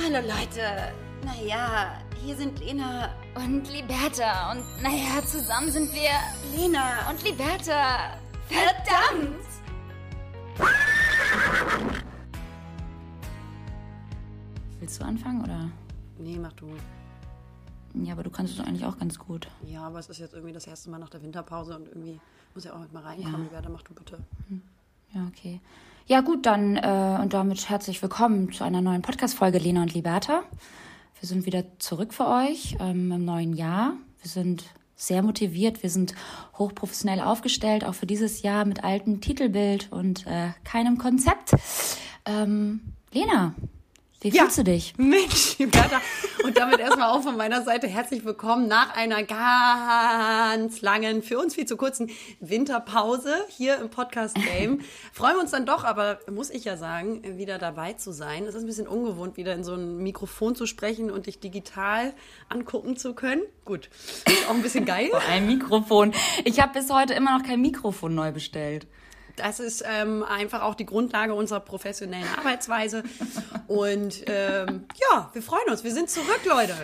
Hallo Leute. Naja, hier sind Lena und Liberta. Und naja, zusammen sind wir Lena und Liberta. Verdammt! Willst du anfangen oder? Nee, mach du. Ja, aber du kannst es eigentlich auch ganz gut. Ja, aber es ist jetzt irgendwie das erste Mal nach der Winterpause und irgendwie muss ja auch mal reinkommen. Ja. Liberta, mach du bitte. Hm. Ja, okay. Ja, gut, dann äh, und damit herzlich willkommen zu einer neuen Podcast-Folge Lena und Liberta. Wir sind wieder zurück für euch ähm, im neuen Jahr. Wir sind sehr motiviert, wir sind hochprofessionell aufgestellt, auch für dieses Jahr mit altem Titelbild und äh, keinem Konzept. Ähm, Lena, wie ja, fühlst du dich? Mensch, Bertha. Und damit erstmal auch von meiner Seite herzlich willkommen nach einer ganz langen, für uns viel zu kurzen Winterpause hier im Podcast Game. Freuen wir uns dann doch, aber muss ich ja sagen, wieder dabei zu sein. Es ist ein bisschen ungewohnt, wieder in so ein Mikrofon zu sprechen und dich digital angucken zu können. Gut, ist auch ein bisschen geil. ein Mikrofon. Ich habe bis heute immer noch kein Mikrofon neu bestellt. Das ist ähm, einfach auch die Grundlage unserer professionellen Arbeitsweise. Und ähm, ja, wir freuen uns. Wir sind zurück, Leute.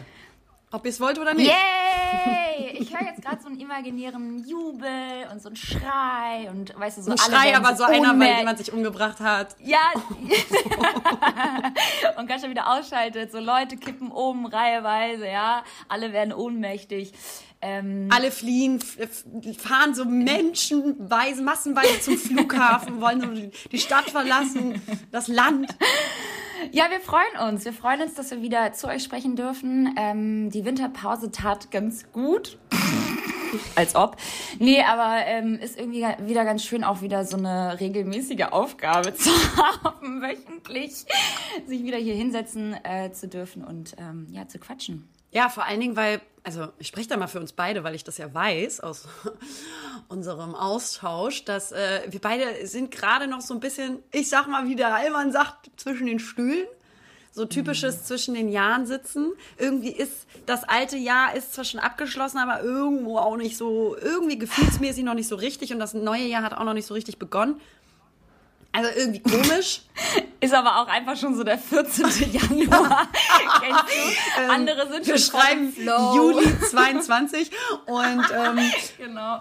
Ob ihr es wollt oder nicht. Yay! Ich höre jetzt gerade so einen imaginären Jubel und so einen Schrei und weißt du, so Ein Schrei, aber so einer, weil jemand sich umgebracht hat. Ja. und ganz schon wieder ausschaltet. So Leute kippen um, reiheweise, ja. Alle werden ohnmächtig. Ähm, Alle fliehen, fahren so menschenweise, massenweise zum Flughafen, wollen so die Stadt verlassen, das Land. Ja, wir freuen uns. Wir freuen uns, dass wir wieder zu euch sprechen dürfen. Ähm, die Winterpause tat ganz gut. Als ob. Nee, aber ähm, ist irgendwie wieder ganz schön, auch wieder so eine regelmäßige Aufgabe zu haben, wöchentlich sich wieder hier hinsetzen äh, zu dürfen und ähm, ja, zu quatschen. Ja, vor allen Dingen, weil, also ich spreche da mal für uns beide, weil ich das ja weiß aus unserem Austausch, dass äh, wir beide sind gerade noch so ein bisschen, ich sag mal, wie der Allmann sagt, zwischen den Stühlen. So typisches mhm. zwischen den Jahren sitzen. Irgendwie ist das alte Jahr ist zwar schon abgeschlossen, aber irgendwo auch nicht so, irgendwie gefühlsmäßig noch nicht so richtig und das neue Jahr hat auch noch nicht so richtig begonnen. Also irgendwie komisch. Ist aber auch einfach schon so der 14. Januar. Kennst du? Ähm, Andere sind Wir schreiben Juli 22 und ähm, genau.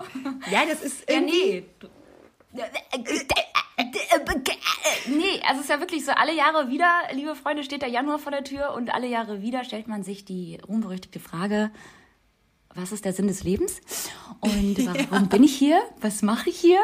Ja, das ist irgendwie. Ja, nee. Nee, also es ist ja wirklich so, alle Jahre wieder, liebe Freunde, steht der Januar vor der Tür und alle Jahre wieder stellt man sich die ruhmberüchtigte Frage, was ist der Sinn des Lebens und warum ja. bin ich hier, was mache ich hier,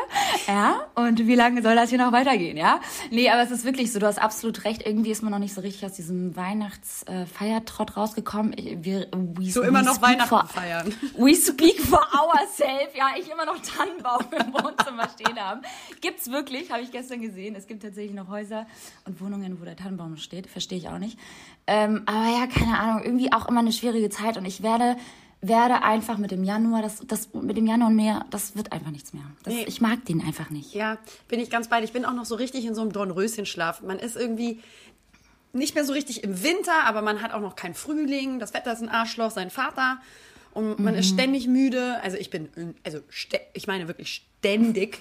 ja, und wie lange soll das hier noch weitergehen, ja? Nee, aber es ist wirklich so, du hast absolut recht, irgendwie ist man noch nicht so richtig aus diesem Weihnachtsfeiertrott rausgekommen. Wir, we, so immer noch Weihnachten for, feiern. We speak for ourselves, ja, ich immer noch Tannenbaum im Wohnzimmer stehen haben. Gibt's wirklich, habe ich gestern gesehen, es gibt tatsächlich noch Häuser und Wohnungen, wo der Tannenbaum steht, verstehe ich auch nicht. Ähm, aber ja, keine Ahnung, irgendwie auch immer eine schwierige Zeit und ich werde werde einfach mit dem Januar, das, das mit dem Januar und mehr, das wird einfach nichts mehr. Das, nee. Ich mag den einfach nicht. Ja, bin ich ganz bei dir. Ich bin auch noch so richtig in so einem Dornröschenschlaf. Man ist irgendwie nicht mehr so richtig im Winter, aber man hat auch noch keinen Frühling. Das Wetter ist ein Arschloch, sein Vater. Und man mhm. ist ständig müde. Also ich bin, also ich meine wirklich ständig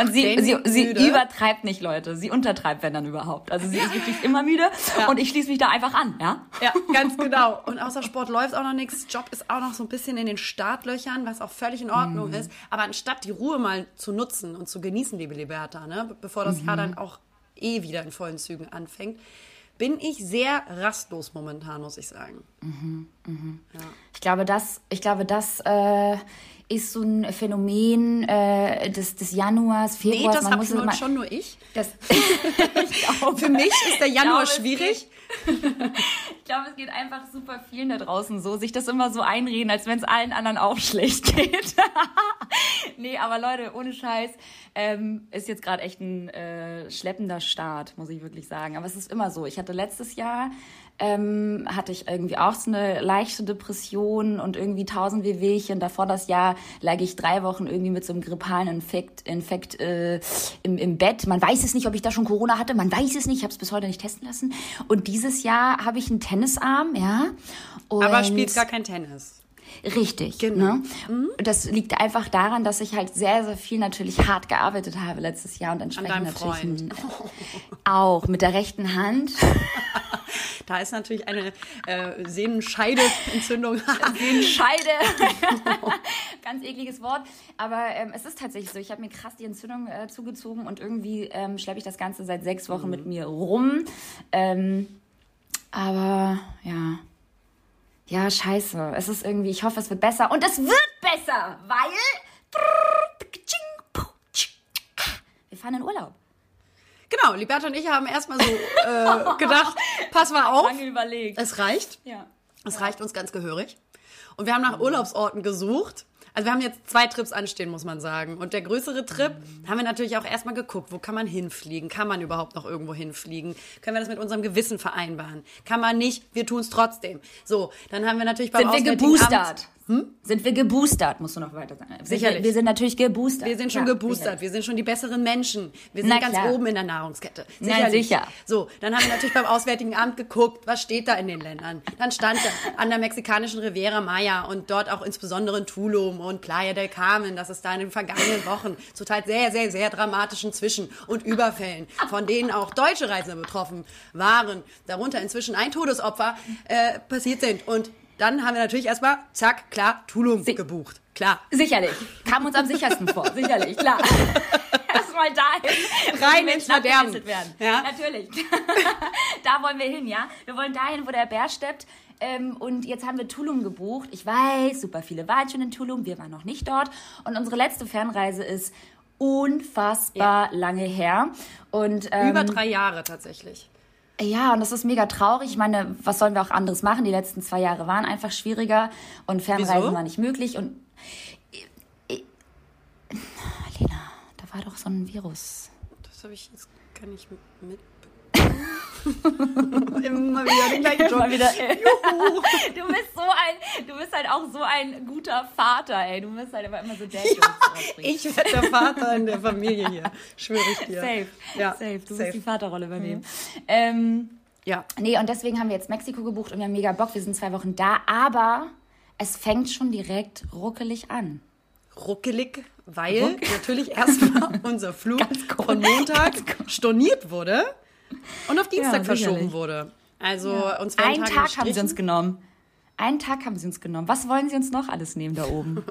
und sie, sie, sie übertreibt nicht, Leute. Sie untertreibt, wenn dann überhaupt. Also sie ist wirklich immer müde ja. und ich schließe mich da einfach an, ja? Ja, ganz genau. Und außer Sport läuft auch noch nichts. Job ist auch noch so ein bisschen in den Startlöchern, was auch völlig in Ordnung mhm. ist. Aber anstatt die Ruhe mal zu nutzen und zu genießen, liebe Liberta, ne, bevor das mhm. Jahr dann auch eh wieder in vollen Zügen anfängt, bin ich sehr rastlos momentan, muss ich sagen. Mhm, mh. ja. Ich glaube, das, ich glaube, das äh, ist so ein Phänomen äh, des, des Januars, Februars. Nee, das habe schon, schon nur ich. Das, ich glaube, Für mich ist der Januar glaube, schwierig. ich glaube, es geht einfach super vielen da draußen so, sich das immer so einreden, als wenn es allen anderen auch schlecht geht. nee, aber Leute, ohne Scheiß, ähm, ist jetzt gerade echt ein äh, schleppender Start, muss ich wirklich sagen. Aber es ist immer so. Ich hatte letztes Jahr ähm, hatte ich irgendwie auch so eine leichte Depression und irgendwie tausend Wehwehchen. Davor das Jahr lag ich drei Wochen irgendwie mit so einem grippalen Infekt, Infekt äh, im, im Bett. Man weiß es nicht, ob ich da schon Corona hatte. Man weiß es nicht. Ich habe es bis heute nicht testen lassen. Und dieses Jahr habe ich einen Tennisarm, ja. Und Aber spielt gar kein Tennis. Richtig. Genau. Ne? Mhm. Das liegt einfach daran, dass ich halt sehr, sehr viel natürlich hart gearbeitet habe letztes Jahr und entsprechend natürlich ein, auch mit der rechten Hand. Da ist natürlich eine äh, Sehnenscheideentzündung. Sehnenscheide. Ganz ekliges Wort. Aber ähm, es ist tatsächlich so. Ich habe mir krass die Entzündung äh, zugezogen und irgendwie ähm, schleppe ich das Ganze seit sechs Wochen mhm. mit mir rum. Ähm, aber ja. Ja, scheiße. Es ist irgendwie, ich hoffe, es wird besser. Und es wird besser, weil. Wir fahren in Urlaub. Genau, Liberta und ich haben erstmal so äh, gedacht, pass mal auf. Lange überlegt. Es reicht. Ja. Es reicht uns ganz gehörig. Und wir haben nach Urlaubsorten gesucht. Also wir haben jetzt zwei Trips anstehen, muss man sagen. Und der größere Trip haben wir natürlich auch erstmal geguckt, wo kann man hinfliegen? Kann man überhaupt noch irgendwo hinfliegen? Können wir das mit unserem Gewissen vereinbaren? Kann man nicht? Wir tun es trotzdem. So, dann haben wir natürlich beim Sind wir geboostert? Amt, hm? Sind wir geboostert, musst du noch weiter sagen. Sicherlich. Wir, wir sind natürlich geboostert. Wir sind schon ja, geboostert. Sicherlich. Wir sind schon die besseren Menschen. Wir sind Na, ganz klar. oben in der Nahrungskette. Sicherlich. Na, sicher. So, dann haben wir natürlich beim Auswärtigen Amt geguckt, was steht da in den Ländern. Dann stand da an der mexikanischen Riviera Maya und dort auch insbesondere in Tulum und Playa del Carmen, dass es da in den vergangenen Wochen zu teils sehr, sehr, sehr dramatischen Zwischen- und Überfällen, von denen auch deutsche Reisende betroffen waren, darunter inzwischen ein Todesopfer, äh, passiert sind. Und dann haben wir natürlich erstmal, zack, klar, Tulum si gebucht. Klar. Sicherlich. Kam uns am sichersten vor. Sicherlich, klar. Erstmal dahin. Rein ins Verderben. Werden. Ja? Natürlich. da wollen wir hin, ja. Wir wollen dahin, wo der Bär steppt. Ähm, und jetzt haben wir Tulum gebucht. Ich weiß, super viele waren schon in Tulum. Wir waren noch nicht dort. Und unsere letzte Fernreise ist unfassbar ja. lange her. Und, ähm, Über drei Jahre tatsächlich. Ja, und das ist mega traurig. Ich meine, was sollen wir auch anderes machen? Die letzten zwei Jahre waren einfach schwieriger und Fernreisen Wieso? war nicht möglich. Und Lena, da war doch so ein Virus. Das habe ich jetzt gar nicht mit Immer wieder den gleichen Job. Immer wieder, Juhu. Du bist so ein, du bist halt auch so ein guter Vater, ey. Du bist halt aber immer so der ja, Ich werde der Vater in der Familie hier, schwöre ich dir. Safe, ja, safe. Du safe. musst die Vaterrolle übernehmen. Mhm. Ähm, ja. Nee, und deswegen haben wir jetzt Mexiko gebucht und wir haben mega Bock. Wir sind zwei Wochen da, aber es fängt schon direkt ruckelig an. Ruckelig, weil Ruck natürlich erstmal unser Flug von Montag storniert wurde und auf Dienstag ja, verschoben wurde. Also ja. uns Einen Tag gestrichen. haben sie uns genommen. Einen Tag haben sie uns genommen. Was wollen sie uns noch alles nehmen da oben?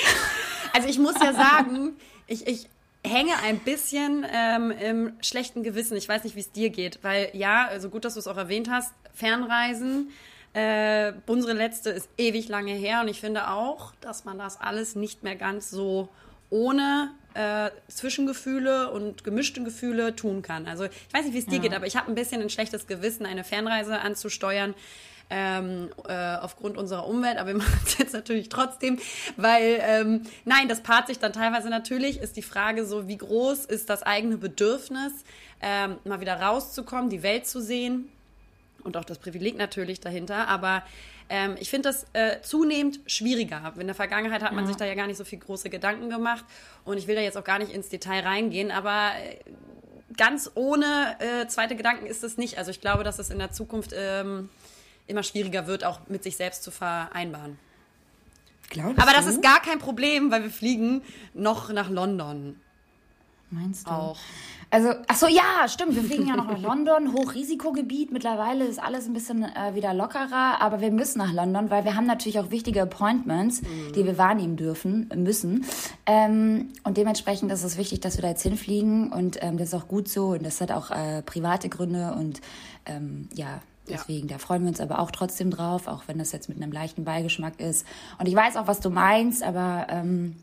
also ich muss ja sagen, ich, ich hänge ein bisschen ähm, im schlechten Gewissen. Ich weiß nicht, wie es dir geht, weil ja, also gut, dass du es auch erwähnt hast, Fernreisen. Äh, unsere letzte ist ewig lange her und ich finde auch, dass man das alles nicht mehr ganz so ohne äh, Zwischengefühle und gemischte Gefühle tun kann. Also ich weiß nicht, wie es dir ja. geht, aber ich habe ein bisschen ein schlechtes Gewissen, eine Fernreise anzusteuern. Ähm, äh, aufgrund unserer Umwelt, aber wir machen es jetzt natürlich trotzdem, weil ähm, nein, das paart sich dann teilweise natürlich, ist die Frage so, wie groß ist das eigene Bedürfnis, ähm, mal wieder rauszukommen, die Welt zu sehen und auch das Privileg natürlich dahinter, aber ähm, ich finde das äh, zunehmend schwieriger. In der Vergangenheit hat man ja. sich da ja gar nicht so viel große Gedanken gemacht und ich will da jetzt auch gar nicht ins Detail reingehen, aber äh, ganz ohne äh, zweite Gedanken ist es nicht. Also ich glaube, dass es in der Zukunft ähm, immer schwieriger wird, auch mit sich selbst zu vereinbaren. Glaubst Aber das ist gar kein Problem, weil wir fliegen noch nach London. Meinst du? Auch. Also, ach so, ja, stimmt. Wir fliegen ja noch nach London, Hochrisikogebiet. Mittlerweile ist alles ein bisschen äh, wieder lockerer, aber wir müssen nach London, weil wir haben natürlich auch wichtige Appointments, mhm. die wir wahrnehmen dürfen, müssen. Ähm, und dementsprechend ist es wichtig, dass wir da jetzt hinfliegen und ähm, das ist auch gut so und das hat auch äh, private Gründe und ähm, ja, Deswegen, ja. da freuen wir uns aber auch trotzdem drauf, auch wenn das jetzt mit einem leichten Beigeschmack ist. Und ich weiß auch, was du meinst, aber ähm,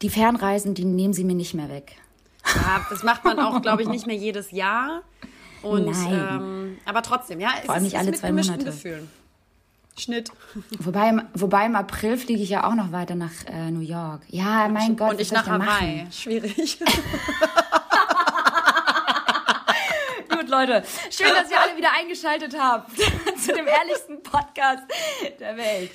die Fernreisen, die nehmen sie mir nicht mehr weg. Ja, das macht man auch, glaube ich, nicht mehr jedes Jahr. Und, Nein. Ähm, aber trotzdem, ja, Vor allem nicht alle zwei Monate. Gefühlen. Schnitt. Wobei, wobei im April fliege ich ja auch noch weiter nach äh, New York. Ja, mein Gott. Und ich nach Hawaii. Schwierig. Leute. Schön, dass ihr alle wieder eingeschaltet habt zu dem ehrlichsten Podcast der Welt.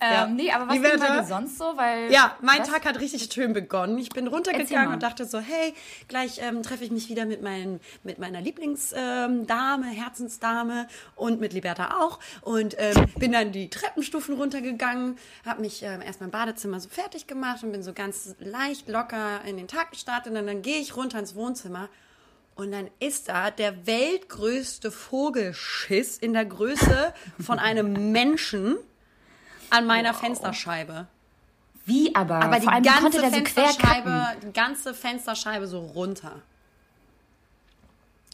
Ähm, ja. Nee, aber was ging bei dir sonst so? Weil, ja, mein was? Tag hat richtig schön begonnen. Ich bin runtergegangen und dachte so, hey, gleich ähm, treffe ich mich wieder mit, mein, mit meiner Lieblingsdame, ähm, Herzensdame und mit Liberta auch. Und ähm, bin dann die Treppenstufen runtergegangen, habe mich ähm, erstmal im Badezimmer so fertig gemacht und bin so ganz leicht locker in den Tag gestartet. Und dann, dann gehe ich runter ins Wohnzimmer Und dann ist da der weltgrößte Vogelschiss in der Größe von einem Menschen an meiner wow. Fensterscheibe. Wie aber? Aber die ganze Fensterscheibe, die ganze Fensterscheibe so runter.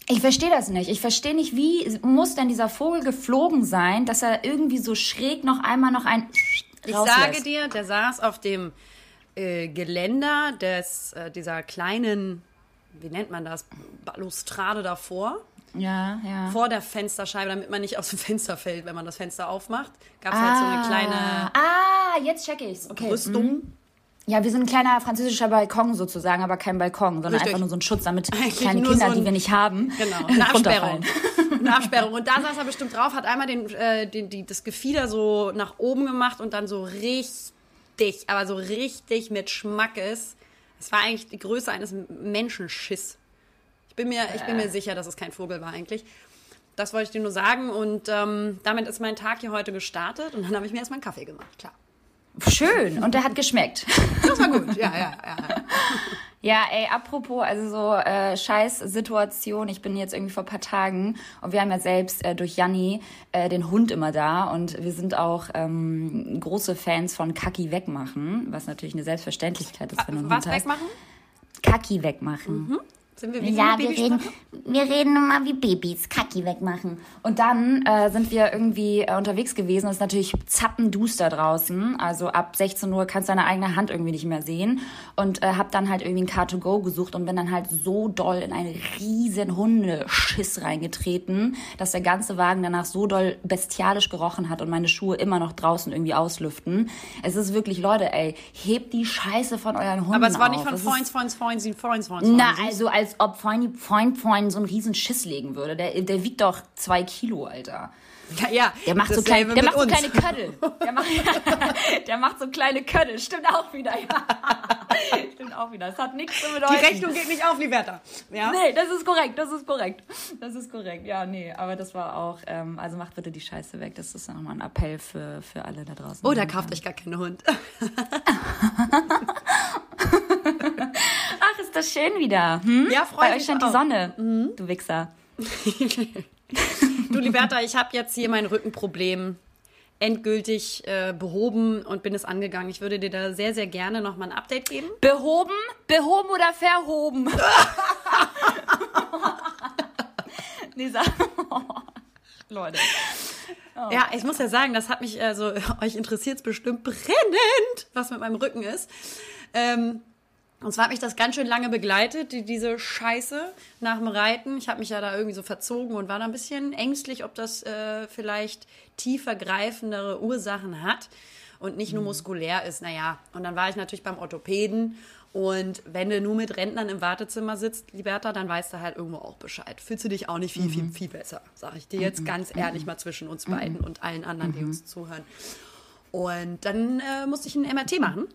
Ich verstehe das nicht. Ich verstehe nicht, wie muss denn dieser Vogel geflogen sein, dass er irgendwie so schräg noch einmal noch ein. Ich sage dir, der saß auf dem äh, Geländer des, äh, dieser kleinen, wie nennt man das, Balustrade davor. Ja, ja. Vor der Fensterscheibe, damit man nicht aus dem Fenster fällt, wenn man das Fenster aufmacht. Gab es ah, halt so eine ah. kleine. Ah, jetzt check ich's. Okay. Rüstung. Mhm. Ja, wir sind ein kleiner französischer Balkon sozusagen, aber kein Balkon, sondern Richtig. einfach nur so ein Schutz, damit Eigentlich kleine Kinder, so ein, die wir nicht haben, genau, eine Absperrung. eine Absperrung. Und da saß er bestimmt drauf, hat einmal den, äh, den, die, das Gefieder so nach oben gemacht und dann so richtig, aber so richtig mit Schmackes. Es war eigentlich die Größe eines Menschenschiss. Ich bin mir, äh. ich bin mir sicher, dass es kein Vogel war eigentlich. Das wollte ich dir nur sagen und ähm, damit ist mein Tag hier heute gestartet und dann habe ich mir erstmal einen Kaffee gemacht, klar. Schön. Und der hat geschmeckt. Das war gut, ja, ja, ja. Ja, ey, apropos, also so äh, Scheiß-Situation. Ich bin jetzt irgendwie vor ein paar Tagen und wir haben ja selbst äh, durch Janni äh, den Hund immer da und wir sind auch ähm, große Fans von Kaki wegmachen, was natürlich eine Selbstverständlichkeit ist, wenn du einen was Hund hast. wegmachen? Kaki wegmachen. Mhm. Sind wir wie ja, wir reden, wir reden immer wie Babys, Kacki wegmachen. Und dann äh, sind wir irgendwie äh, unterwegs gewesen. Es ist natürlich zappenduster draußen. Also ab 16 Uhr kannst du deine eigene Hand irgendwie nicht mehr sehen. Und äh, hab dann halt irgendwie ein Car2Go gesucht und bin dann halt so doll in einen riesen Hundeschiss reingetreten, dass der ganze Wagen danach so doll bestialisch gerochen hat und meine Schuhe immer noch draußen irgendwie auslüften. Es ist wirklich, Leute, ey, hebt die Scheiße von euren Hunden Aber es war nicht von Freunds, Freunds, Freunds, Freunds, Freunds, Na, also als als ob Freund, Freund, Freund so einen riesen Schiss legen würde. Der, der wiegt doch zwei Kilo, Alter. Ja, ja der macht, so, klein, der macht so kleine Ködel. Der macht, der macht so kleine Ködel. Stimmt auch wieder, ja. Stimmt auch wieder. Das hat nichts zu bedeuten. Die Rechnung geht nicht auf, Liberta. Ja? Nee, das ist korrekt, das ist korrekt. Das ist korrekt. Ja, nee, aber das war auch, ähm, also macht bitte die Scheiße weg. Das ist nochmal ein Appell für, für alle da draußen. Oh, da kauft euch gar keinen Hund. Ist das schön wieder. Hm? Ja, freut Bei euch scheint die Sonne, mhm. du Wichser. du, Liberta, ich habe jetzt hier mein Rückenproblem endgültig äh, behoben und bin es angegangen. Ich würde dir da sehr, sehr gerne noch mal ein Update geben. Behoben? Behoben oder verhoben? sag. Leute. Oh, ja, ich muss ja sagen, das hat mich, also euch interessiert es bestimmt brennend, was mit meinem Rücken ist. Ähm, und zwar hat mich das ganz schön lange begleitet, die, diese Scheiße nach dem Reiten. Ich habe mich ja da irgendwie so verzogen und war da ein bisschen ängstlich, ob das äh, vielleicht tiefer greifendere Ursachen hat und nicht nur mhm. muskulär ist. Naja, und dann war ich natürlich beim Orthopäden. Und wenn du nur mit Rentnern im Wartezimmer sitzt, Liberta, dann weißt du halt irgendwo auch Bescheid. Fühlst du dich auch nicht viel, viel, mhm. viel besser, sage ich dir jetzt mhm. ganz ehrlich mal zwischen uns beiden und allen anderen, die uns zuhören. Und dann äh, musste ich ein MRT machen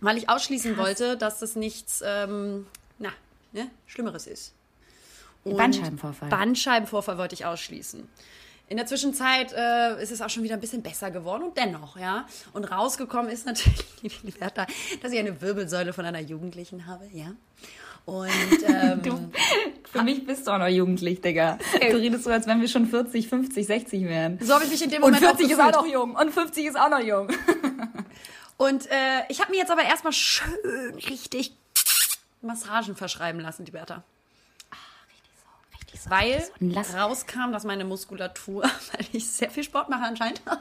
weil ich ausschließen Krass. wollte, dass das nichts, ähm, na, ne, Schlimmeres ist. Und Bandscheibenvorfall. Bandscheibenvorfall wollte ich ausschließen. In der Zwischenzeit äh, ist es auch schon wieder ein bisschen besser geworden und dennoch, ja. Und rausgekommen ist natürlich, Liberta, dass ich eine Wirbelsäule von einer Jugendlichen habe, ja. Und ähm, du, für mich bist du auch noch jugendlich, Digga. Du redest so, als wenn wir schon 40, 50, 60 wären. So habe ich mich in dem Moment Und 40 auch ist auch noch jung. Und 50 ist auch noch jung. Und äh, ich habe mir jetzt aber erstmal schön richtig Massagen verschreiben lassen, die Bertha. Ah, richtig so, richtig so. Weil so. rauskam, dass meine Muskulatur, weil ich sehr viel Sport mache anscheinend,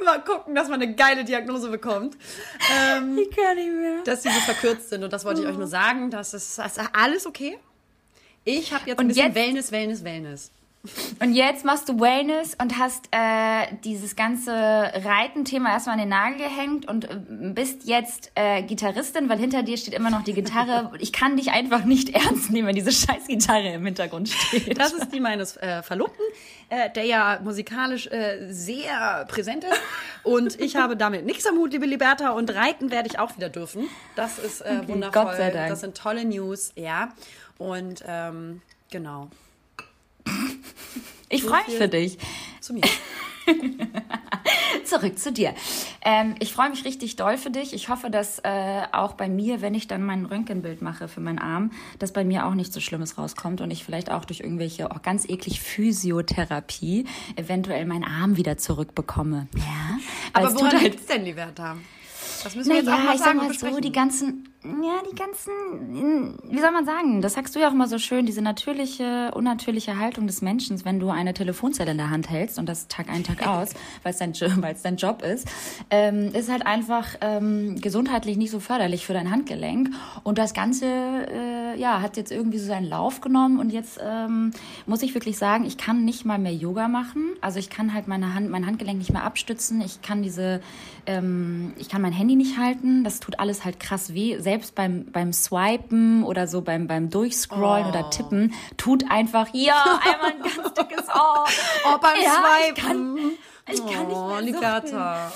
immer gucken, dass man eine geile Diagnose bekommt. Ähm, ich kann nicht mehr. Dass sie so verkürzt sind. Und das wollte ich euch nur sagen. Das ist, das ist alles okay. Ich habe jetzt ein bisschen jetzt, Wellness, Wellness, Wellness. Und jetzt machst du Wellness und hast äh, dieses ganze Reitenthema erstmal an den Nagel gehängt und äh, bist jetzt äh, Gitarristin, weil hinter dir steht immer noch die Gitarre. Ich kann dich einfach nicht ernst nehmen, wenn diese scheiß Gitarre im Hintergrund steht. Das ist die meines äh, Verlobten, äh, der ja musikalisch äh, sehr präsent ist. Und ich habe damit nichts am Hut, liebe Liberta. Und reiten werde ich auch wieder dürfen. Das ist äh, okay, wundervoll. Gott sei Dank. Das sind tolle News, ja. Und ähm, genau. Ich freue mich für dich. Zu mir. Zu zurück zu dir. Ähm, ich freue mich richtig doll für dich. Ich hoffe, dass äh, auch bei mir, wenn ich dann mein Röntgenbild mache für meinen Arm, dass bei mir auch nichts so Schlimmes rauskommt und ich vielleicht auch durch irgendwelche auch ganz eklig Physiotherapie eventuell meinen Arm wieder zurückbekomme. Ja. Aber woran halt, liegt's denn, Liberta? Das müssen wir jetzt auch mal ich sag mal so, die ganzen, ja, die ganzen, wie soll man sagen, das sagst du ja auch immer so schön, diese natürliche, unnatürliche Haltung des Menschen, wenn du eine Telefonzelle in der Hand hältst und das Tag ein, Tag aus, weil es dein, weil's dein Job ist, ähm, ist halt einfach ähm, gesundheitlich nicht so förderlich für dein Handgelenk. Und das Ganze, äh, ja, hat jetzt irgendwie so seinen Lauf genommen und jetzt ähm, muss ich wirklich sagen, ich kann nicht mal mehr Yoga machen. Also ich kann halt meine Hand, mein Handgelenk nicht mehr abstützen. Ich kann diese, ähm, ich kann mein Handy nicht halten. Das tut alles halt krass weh. Selbst selbst beim, beim Swipen oder so beim, beim Durchscrollen oh. oder Tippen, tut einfach, ja, einmal ein ganz dickes Oh. Oh, beim ja, Swipen. Ich kann, ich kann oh, nicht mehr.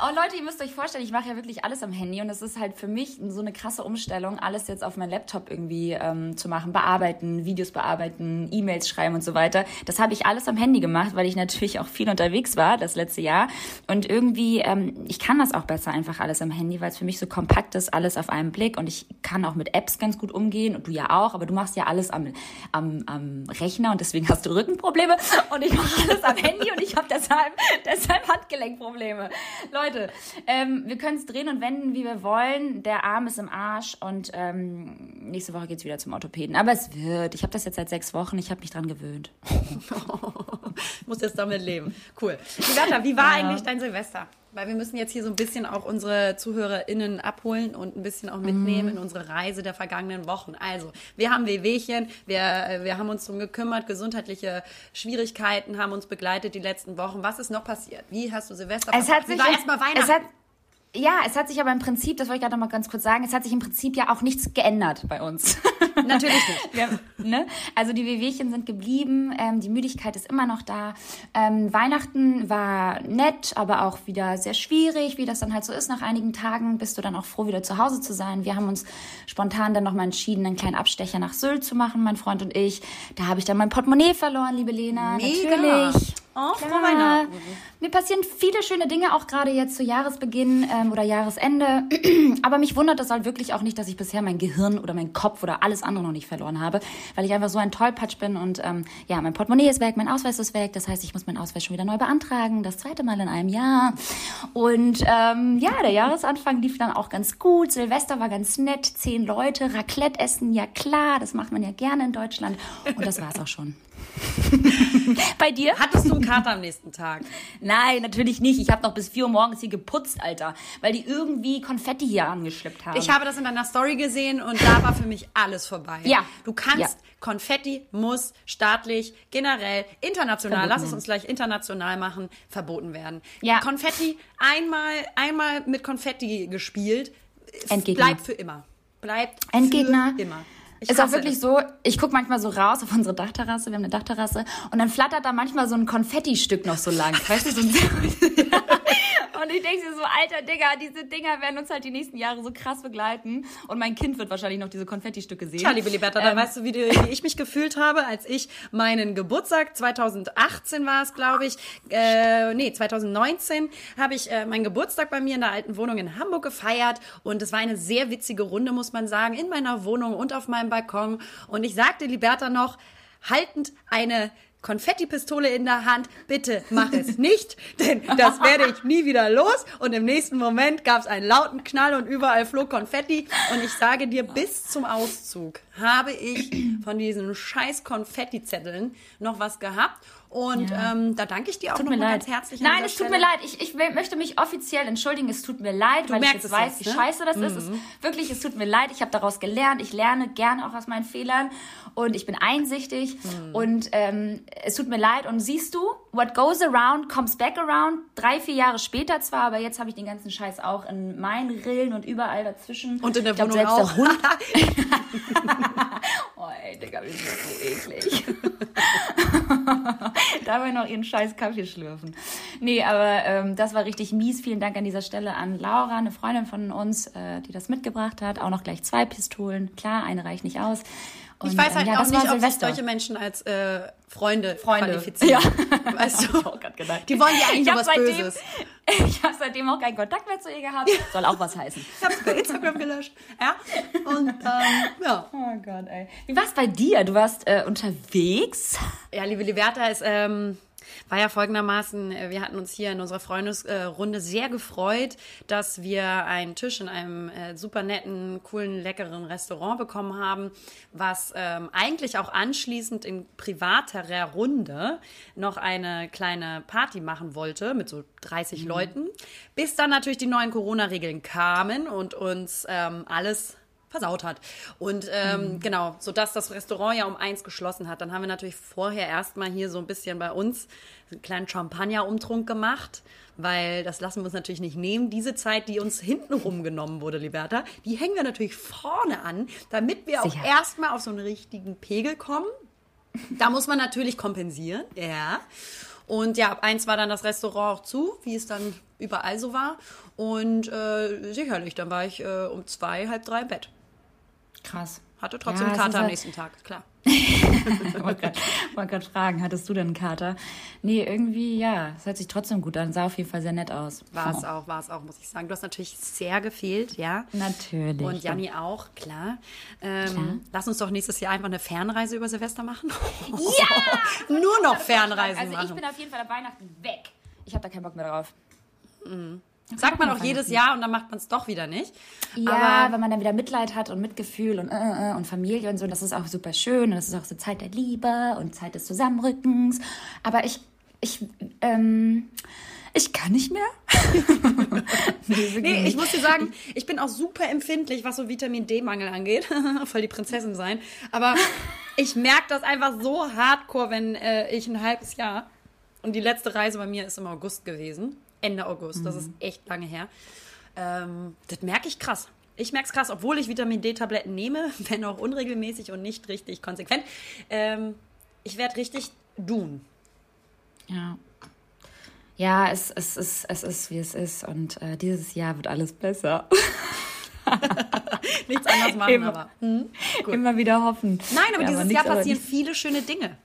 Oh Leute, ihr müsst euch vorstellen, ich mache ja wirklich alles am Handy und es ist halt für mich so eine krasse Umstellung, alles jetzt auf meinen Laptop irgendwie ähm, zu machen, bearbeiten, Videos bearbeiten, E-Mails schreiben und so weiter. Das habe ich alles am Handy gemacht, weil ich natürlich auch viel unterwegs war das letzte Jahr und irgendwie ähm, ich kann das auch besser einfach alles am Handy, weil es für mich so kompakt ist, alles auf einen Blick und ich kann auch mit Apps ganz gut umgehen und du ja auch, aber du machst ja alles am am, am Rechner und deswegen hast du Rückenprobleme und ich mache alles am Handy und ich habe deshalb deshalb Handgelenkprobleme. Leute Leute, ähm, wir können es drehen und wenden, wie wir wollen. Der Arm ist im Arsch und ähm, nächste Woche geht es wieder zum Orthopäden. Aber es wird. Ich habe das jetzt seit sechs Wochen. Ich habe mich dran gewöhnt. ich muss jetzt damit leben. Cool. Ligata, wie war ja. eigentlich dein Silvester? Weil wir müssen jetzt hier so ein bisschen auch unsere ZuhörerInnen abholen und ein bisschen auch mitnehmen mhm. in unsere Reise der vergangenen Wochen. Also, wir haben Wehwehchen, wir, äh, wir haben uns darum gekümmert, gesundheitliche Schwierigkeiten haben uns begleitet die letzten Wochen. Was ist noch passiert? Wie hast du Silvester es hat sich, erstmal Weihnachten? Es hat, ja, es hat sich aber im Prinzip, das wollte ich gerade noch mal ganz kurz sagen, es hat sich im Prinzip ja auch nichts geändert bei uns. Natürlich nicht. Wir, ne? Also die Wehwehchen sind geblieben, ähm, die Müdigkeit ist immer noch da. Ähm, Weihnachten war nett, aber auch wieder sehr schwierig, wie das dann halt so ist. Nach einigen Tagen bist du dann auch froh, wieder zu Hause zu sein. Wir haben uns spontan dann nochmal entschieden, einen kleinen Abstecher nach Sylt zu machen, mein Freund und ich. Da habe ich dann mein Portemonnaie verloren, liebe Lena. Mega. Natürlich. Oh, frohe Weihnachten. Mir passieren viele schöne Dinge, auch gerade jetzt zu Jahresbeginn ähm, oder Jahresende. Aber mich wundert es halt wirklich auch nicht, dass ich bisher mein Gehirn oder mein Kopf oder alles andere noch nicht verloren habe, weil ich einfach so ein Tollpatsch bin und ähm, ja, mein Portemonnaie ist weg, mein Ausweis ist weg. Das heißt, ich muss meinen Ausweis schon wieder neu beantragen, das zweite Mal in einem Jahr. Und ähm, ja, der Jahresanfang lief dann auch ganz gut. Silvester war ganz nett, zehn Leute, Raclette essen, ja klar, das macht man ja gerne in Deutschland. Und das war's auch schon. Bei dir? Hattest du einen Kater am nächsten Tag? Nein, natürlich nicht. Ich habe noch bis 4 Uhr morgens hier geputzt, Alter. Weil die irgendwie Konfetti hier angeschleppt haben. Ich habe das in deiner Story gesehen und da war für mich alles vorbei. Ja. Du kannst, ja. Konfetti muss staatlich, generell, international, verboten lass es uns gleich international machen, verboten werden. Ja. Konfetti, einmal, einmal mit Konfetti gespielt, Endgegner. bleibt für immer. Bleibt Endgegner. für immer. Ich ist auch wirklich das. so, ich gucke manchmal so raus auf unsere Dachterrasse, wir haben eine Dachterrasse, und dann flattert da manchmal so ein Konfetti-Stück noch so lang. Weißt du, so ein Und ich denke so, alter Digga, diese Dinger werden uns halt die nächsten Jahre so krass begleiten. Und mein Kind wird wahrscheinlich noch diese Konfetti-Stücke sehen. Tja, liebe Liberta, ähm, dann weißt du, wie, die, wie, ich mich gefühlt habe, als ich meinen Geburtstag, 2018 war es, glaube ich, äh, nee, 2019, habe ich äh, meinen Geburtstag bei mir in der alten Wohnung in Hamburg gefeiert. Und es war eine sehr witzige Runde, muss man sagen, in meiner Wohnung und auf meinem Balkon. Und ich sagte Liberta noch, haltend eine Konfettipistole in der Hand. Bitte mach es nicht, denn das werde ich nie wieder los. Und im nächsten Moment gab es einen lauten Knall und überall flog Konfetti. Und ich sage dir, bis zum Auszug habe ich von diesen scheiß Konfettizetteln noch was gehabt. Und ja. ähm, da danke ich dir auch nochmal ganz herzlich. Nein, es tut mir leid. Ich, ich möchte mich offiziell entschuldigen. Es tut mir leid, du weil ich jetzt weiß, jetzt, ne? wie scheiße das mhm. ist. Es, wirklich, es tut mir leid. Ich habe daraus gelernt. Ich lerne gerne auch aus meinen Fehlern. Und ich bin einsichtig. Mhm. Und ähm, es tut mir leid. Und siehst du, what goes around comes back around. Drei, vier Jahre später zwar, aber jetzt habe ich den ganzen Scheiß auch in meinen Rillen und überall dazwischen. Und in der ich Wohnung auch. Der Hund oh ey, Digga, wir sind so eklig. Dabei noch ihren scheiß Kaffee schlürfen. Nee, aber ähm, das war richtig mies. Vielen Dank an dieser Stelle an Laura, eine Freundin von uns, äh, die das mitgebracht hat. Auch noch gleich zwei Pistolen. Klar, eine reicht nicht aus. Und, ich weiß halt ähm, ja, auch nicht, ob sich solche Menschen als äh, Freunde, Freunde qualifizieren. Ja. Weißt du? Die wollen ja eigentlich was seitdem, Böses. Ich habe seitdem auch keinen Kontakt mehr zu ihr gehabt. Soll auch was heißen. Ich habe sogar Instagram gelöscht. Ja. Und ähm, ja. Oh Gott, ey. Wie war es bei dir? Du warst äh, unterwegs? Ja, liebe Liberta, es ähm, war ja folgendermaßen, äh, wir hatten uns hier in unserer Freundesrunde sehr gefreut, dass wir einen Tisch in einem äh, super netten, coolen, leckeren Restaurant bekommen haben, was ähm, eigentlich auch anschließend in privaterer Runde noch eine kleine Party machen wollte mit so 30 mhm. Leuten, bis dann natürlich die neuen Corona-Regeln kamen und uns ähm, alles versaut hat. Und ähm, mhm. genau, sodass das Restaurant ja um eins geschlossen hat. Dann haben wir natürlich vorher erstmal hier so ein bisschen bei uns einen kleinen Champagner-Umtrunk gemacht, weil das lassen wir uns natürlich nicht nehmen. Diese Zeit, die uns hinten rumgenommen wurde, Liberta, die hängen wir natürlich vorne an, damit wir Sicher. auch erstmal auf so einen richtigen Pegel kommen. Da muss man natürlich kompensieren, ja. Und ja, ab eins war dann das Restaurant auch zu, wie es dann überall so war. Und äh, sicherlich, dann war ich äh, um zwei, halb drei im Bett. Krass. Hatte trotzdem ja, Kater am halt nächsten Tag, klar. wollte gerade fragen, hattest du denn einen Kater? Nee, irgendwie, ja, es hört sich trotzdem gut an. Sah auf jeden Fall sehr nett aus. War es auch, war es auch, muss ich sagen. Du hast natürlich sehr gefehlt, ja. Natürlich. Und Janni auch, klar. Ähm, klar. Lass uns doch nächstes Jahr einfach eine Fernreise über Silvester machen. Ja! Nur noch Fernreisen also machen. Also ich bin auf jeden Fall ab Weihnachten weg. Ich habe da keinen Bock mehr drauf. Mhm. Sagt man auch jedes Jahr und dann macht man es doch wieder nicht. Ja, Aber wenn man dann wieder Mitleid hat und Mitgefühl und, äh, äh, und Familie und so, das ist auch super schön und das ist auch so Zeit der Liebe und Zeit des Zusammenrückens. Aber ich, ich, ähm, ich kann nicht mehr. nee, nee, ich muss dir sagen, ich bin auch super empfindlich, was so Vitamin D-Mangel angeht. Voll die Prinzessin sein. Aber ich merke das einfach so hardcore, wenn äh, ich ein halbes Jahr und die letzte Reise bei mir ist im August gewesen Ende August. Das ist mhm. echt lange her. Ähm, das merke ich krass. Ich merke es krass, obwohl ich Vitamin D-Tabletten nehme, wenn auch unregelmäßig und nicht richtig konsequent. Ähm, ich werde richtig dun. Ja. Ja, es, es, es, es ist, wie es ist. Und äh, dieses Jahr wird alles besser. Nichts anderes machen, immer, aber. Hm? Immer wieder hoffen. Nein, aber ja, dieses aber Jahr passieren viele schöne Dinge.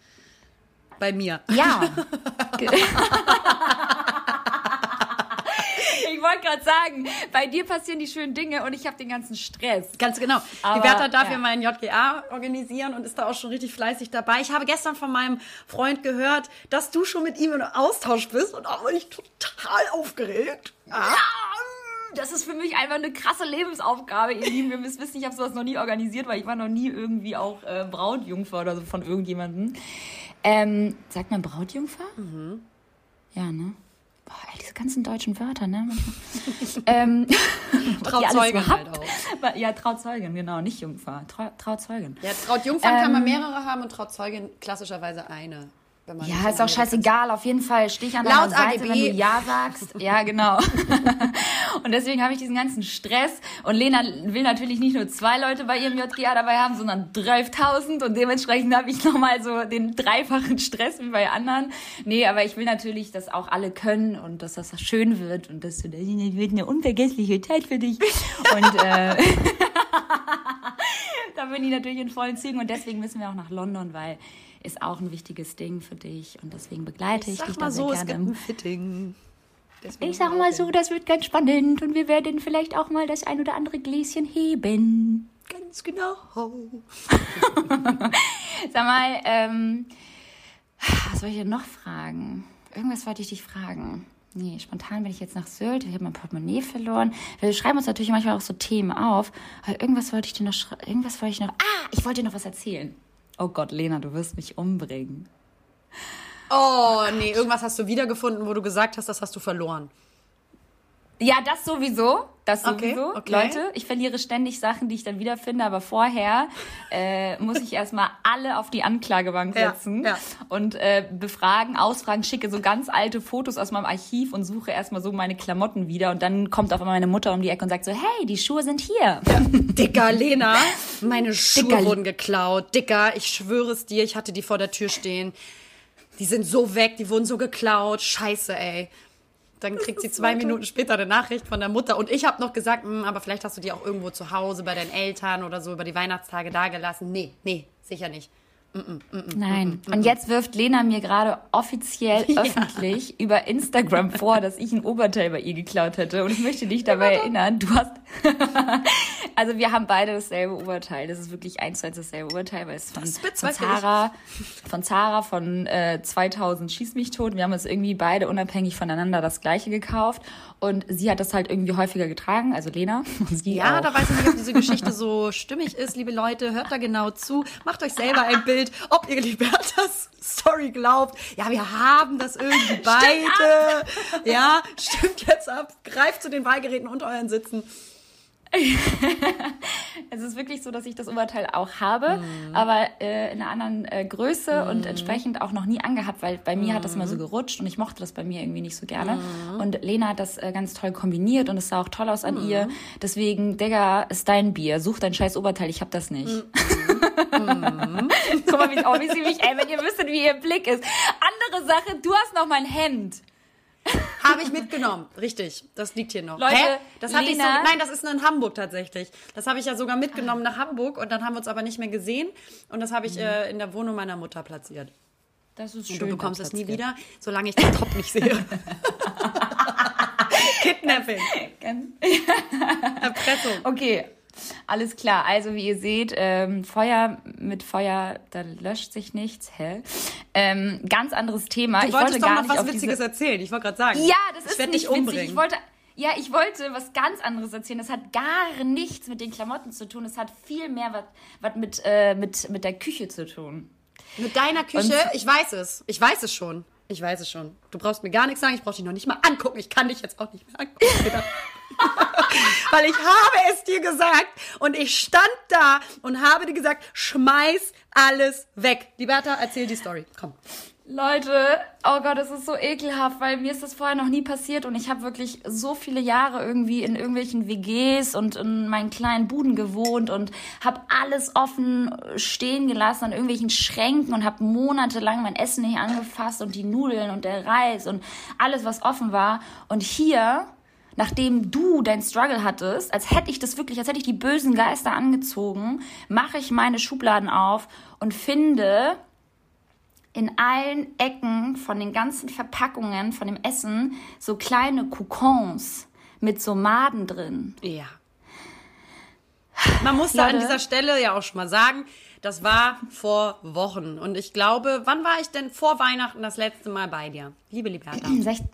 Bei mir. Ja. wollte gerade sagen, bei dir passieren die schönen Dinge und ich habe den ganzen Stress. Ganz genau. Aber, die Bertha darf ja. meinen JGA organisieren und ist da auch schon richtig fleißig dabei. Ich habe gestern von meinem Freund gehört, dass du schon mit ihm in Austausch bist und auch ich total aufgeregt. Ja. Das ist für mich einfach eine krasse Lebensaufgabe, ihr Lieben. Wir wissen, ich habe sowas noch nie organisiert, weil ich war noch nie irgendwie auch äh, Brautjungfer oder so von irgendjemandem. Ähm, sagt man Brautjungfer? Mhm. Ja, ne? Boah, ey, diese ganzen deutschen Wörter, ne? ähm, Trauzeugin halt auch. Ja, Trauzeugin, genau, nicht Jungfer. Trau, Trauzeugin. Ja, Trautjungfern ähm, kann man ähm, mehrere haben und Trauzeugin klassischerweise eine ja, ist auch scheißegal. Auf jeden Fall stehe ich an deiner Seite, AGB. wenn du Ja sagst. Ja, genau. und deswegen habe ich diesen ganzen Stress. Und Lena will natürlich nicht nur zwei Leute bei ihrem JGA dabei haben, sondern 12.000. Und dementsprechend habe ich nochmal so den dreifachen Stress wie bei anderen. Nee, aber ich will natürlich, dass auch alle können und dass das schön wird und dass du, das wird eine unvergessliche Zeit für dich. Und äh, da bin ich natürlich in vollen Zügen. Und deswegen müssen wir auch nach London, weil ist auch ein wichtiges Ding für dich und deswegen begleite ich, ich dich da sehr so, gerne. Es gibt ein Fitting. Deswegen ich sag mal so, das wird ganz spannend und wir werden vielleicht auch mal das ein oder andere Gläschen heben. Ganz genau. sag mal, ähm, was soll ich denn noch fragen? Irgendwas wollte ich dich fragen. Nee, spontan bin ich jetzt nach Sylt. Ich habe mein Portemonnaie verloren. Wir schreiben uns natürlich manchmal auch so Themen auf. Aber irgendwas wollte ich dir noch irgendwas wollte ich noch. Ah, ich wollte dir noch was erzählen. Oh Gott, Lena, du wirst mich umbringen. Oh, nee, irgendwas hast du wiedergefunden, wo du gesagt hast, das hast du verloren. Ja, das sowieso. Das sowieso. Okay, okay. Leute, ich verliere ständig Sachen, die ich dann wiederfinde, aber vorher äh, muss ich erstmal alle auf die Anklagebank setzen ja, ja. und äh, befragen, ausfragen, schicke so ganz alte Fotos aus meinem Archiv und suche erstmal so meine Klamotten wieder und dann kommt auf einmal meine Mutter um die Ecke und sagt so, hey, die Schuhe sind hier. Ja. Dicker, Lena, meine Schuhe Dicker. wurden geklaut. Dicker, ich schwöre es dir, ich hatte die vor der Tür stehen. Die sind so weg, die wurden so geklaut. Scheiße, ey. Dann kriegt sie zwei Minuten später eine Nachricht von der Mutter. Und ich habe noch gesagt, hm, aber vielleicht hast du die auch irgendwo zu Hause bei deinen Eltern oder so über die Weihnachtstage dagelassen. Nee, nee, sicher nicht. Nein. Und jetzt wirft Lena mir gerade offiziell Ja. öffentlich über Instagram vor, dass ich ein Oberteil bei ihr geklaut hätte. Und ich möchte dich dabei erinnern, du hast. also wir haben beide dasselbe Oberteil. Das ist wirklich eins zu eins dasselbe Oberteil, weil es von, Das von. Zara, von Zara von äh, 2000 schieß mich tot. Wir haben es irgendwie beide unabhängig voneinander das gleiche gekauft. Und sie hat das halt irgendwie häufiger getragen, also Lena. Und sie Ja, auch. da weiß ich nicht, ob diese Geschichte so stimmig ist, liebe Leute. Hört da genau zu. Macht euch selber ein Bild, ob ihr Libertas Story glaubt. Ja, wir haben das irgendwie beide. Ja, stimmt jetzt ab. Greift zu den Wahlgeräten unter euren Sitzen. Es ist wirklich so, dass ich das Oberteil auch habe, aber äh, in einer anderen äh, Größe und entsprechend auch noch nie angehabt, weil bei mir hat das immer so gerutscht und ich mochte das bei mir irgendwie nicht so gerne. Und Lena hat das äh, ganz toll kombiniert und es sah auch toll aus an ihr. Deswegen, Digga, ist dein Bier. Such dein scheiß Oberteil, ich hab das nicht. Guck mal, wie, oh, wie sie mich, ey, wenn ihr wüsstet, wie ihr Blick ist. Andere Sache, du hast noch mein Hemd. Habe ich mitgenommen. Richtig. Das liegt hier noch. Leute, Hä? Das hatte ich so, Lena- nein, das ist in Hamburg tatsächlich. Das habe ich ja sogar mitgenommen nach Hamburg und dann haben wir uns aber nicht mehr gesehen. Und das habe ich äh, in der Wohnung meiner Mutter platziert. Das ist Und schön. du bekommst es nie wieder, solange ich den Top nicht sehe. Kidnapping. Erpressung. Okay, alles klar. Also wie ihr seht, ähm, Feuer mit Feuer, da löscht sich nichts. Hä? Ähm, ganz anderes Thema. Du ich wolltest wollte doch gar noch was Witziges diese... erzählen. Ich wollte gerade sagen. Ja, das ich ist nicht dich witzig. umbringen. Ich wollte, ja, ich wollte was ganz anderes erzählen. Das hat gar nichts mit den Klamotten zu tun. Es hat viel mehr was, was mit, äh, mit, mit der Küche zu tun. Mit deiner Küche, Und- ich weiß es. Ich weiß es schon. Ich weiß es schon. Du brauchst mir gar nichts sagen. Ich brauche dich noch nicht mal angucken. Ich kann dich jetzt auch nicht mehr angucken. Weil ich habe es dir gesagt und ich stand da und habe dir gesagt, schmeiß alles weg. Liberta, erzähl die Story. Komm. Leute, oh Gott, es ist so ekelhaft, weil mir ist das vorher noch nie passiert und ich habe wirklich so viele Jahre irgendwie in irgendwelchen WGs und in meinen kleinen Buden gewohnt und habe alles offen stehen gelassen an irgendwelchen Schränken und habe monatelang mein Essen nicht angefasst und die Nudeln und der Reis und alles, was offen war. Und hier, nachdem du dein Struggle hattest, als hätte ich das wirklich, als hätte ich die bösen Geister angezogen, mache ich meine Schubladen auf und finde in allen Ecken von den ganzen Verpackungen von dem Essen so kleine Kokons mit so Maden drin. Ja. Man muss da an Leute. dieser Stelle ja auch schon mal sagen, das war vor Wochen. Und ich glaube, wann war ich denn vor Weihnachten das letzte Mal bei dir? Liebe Liberta.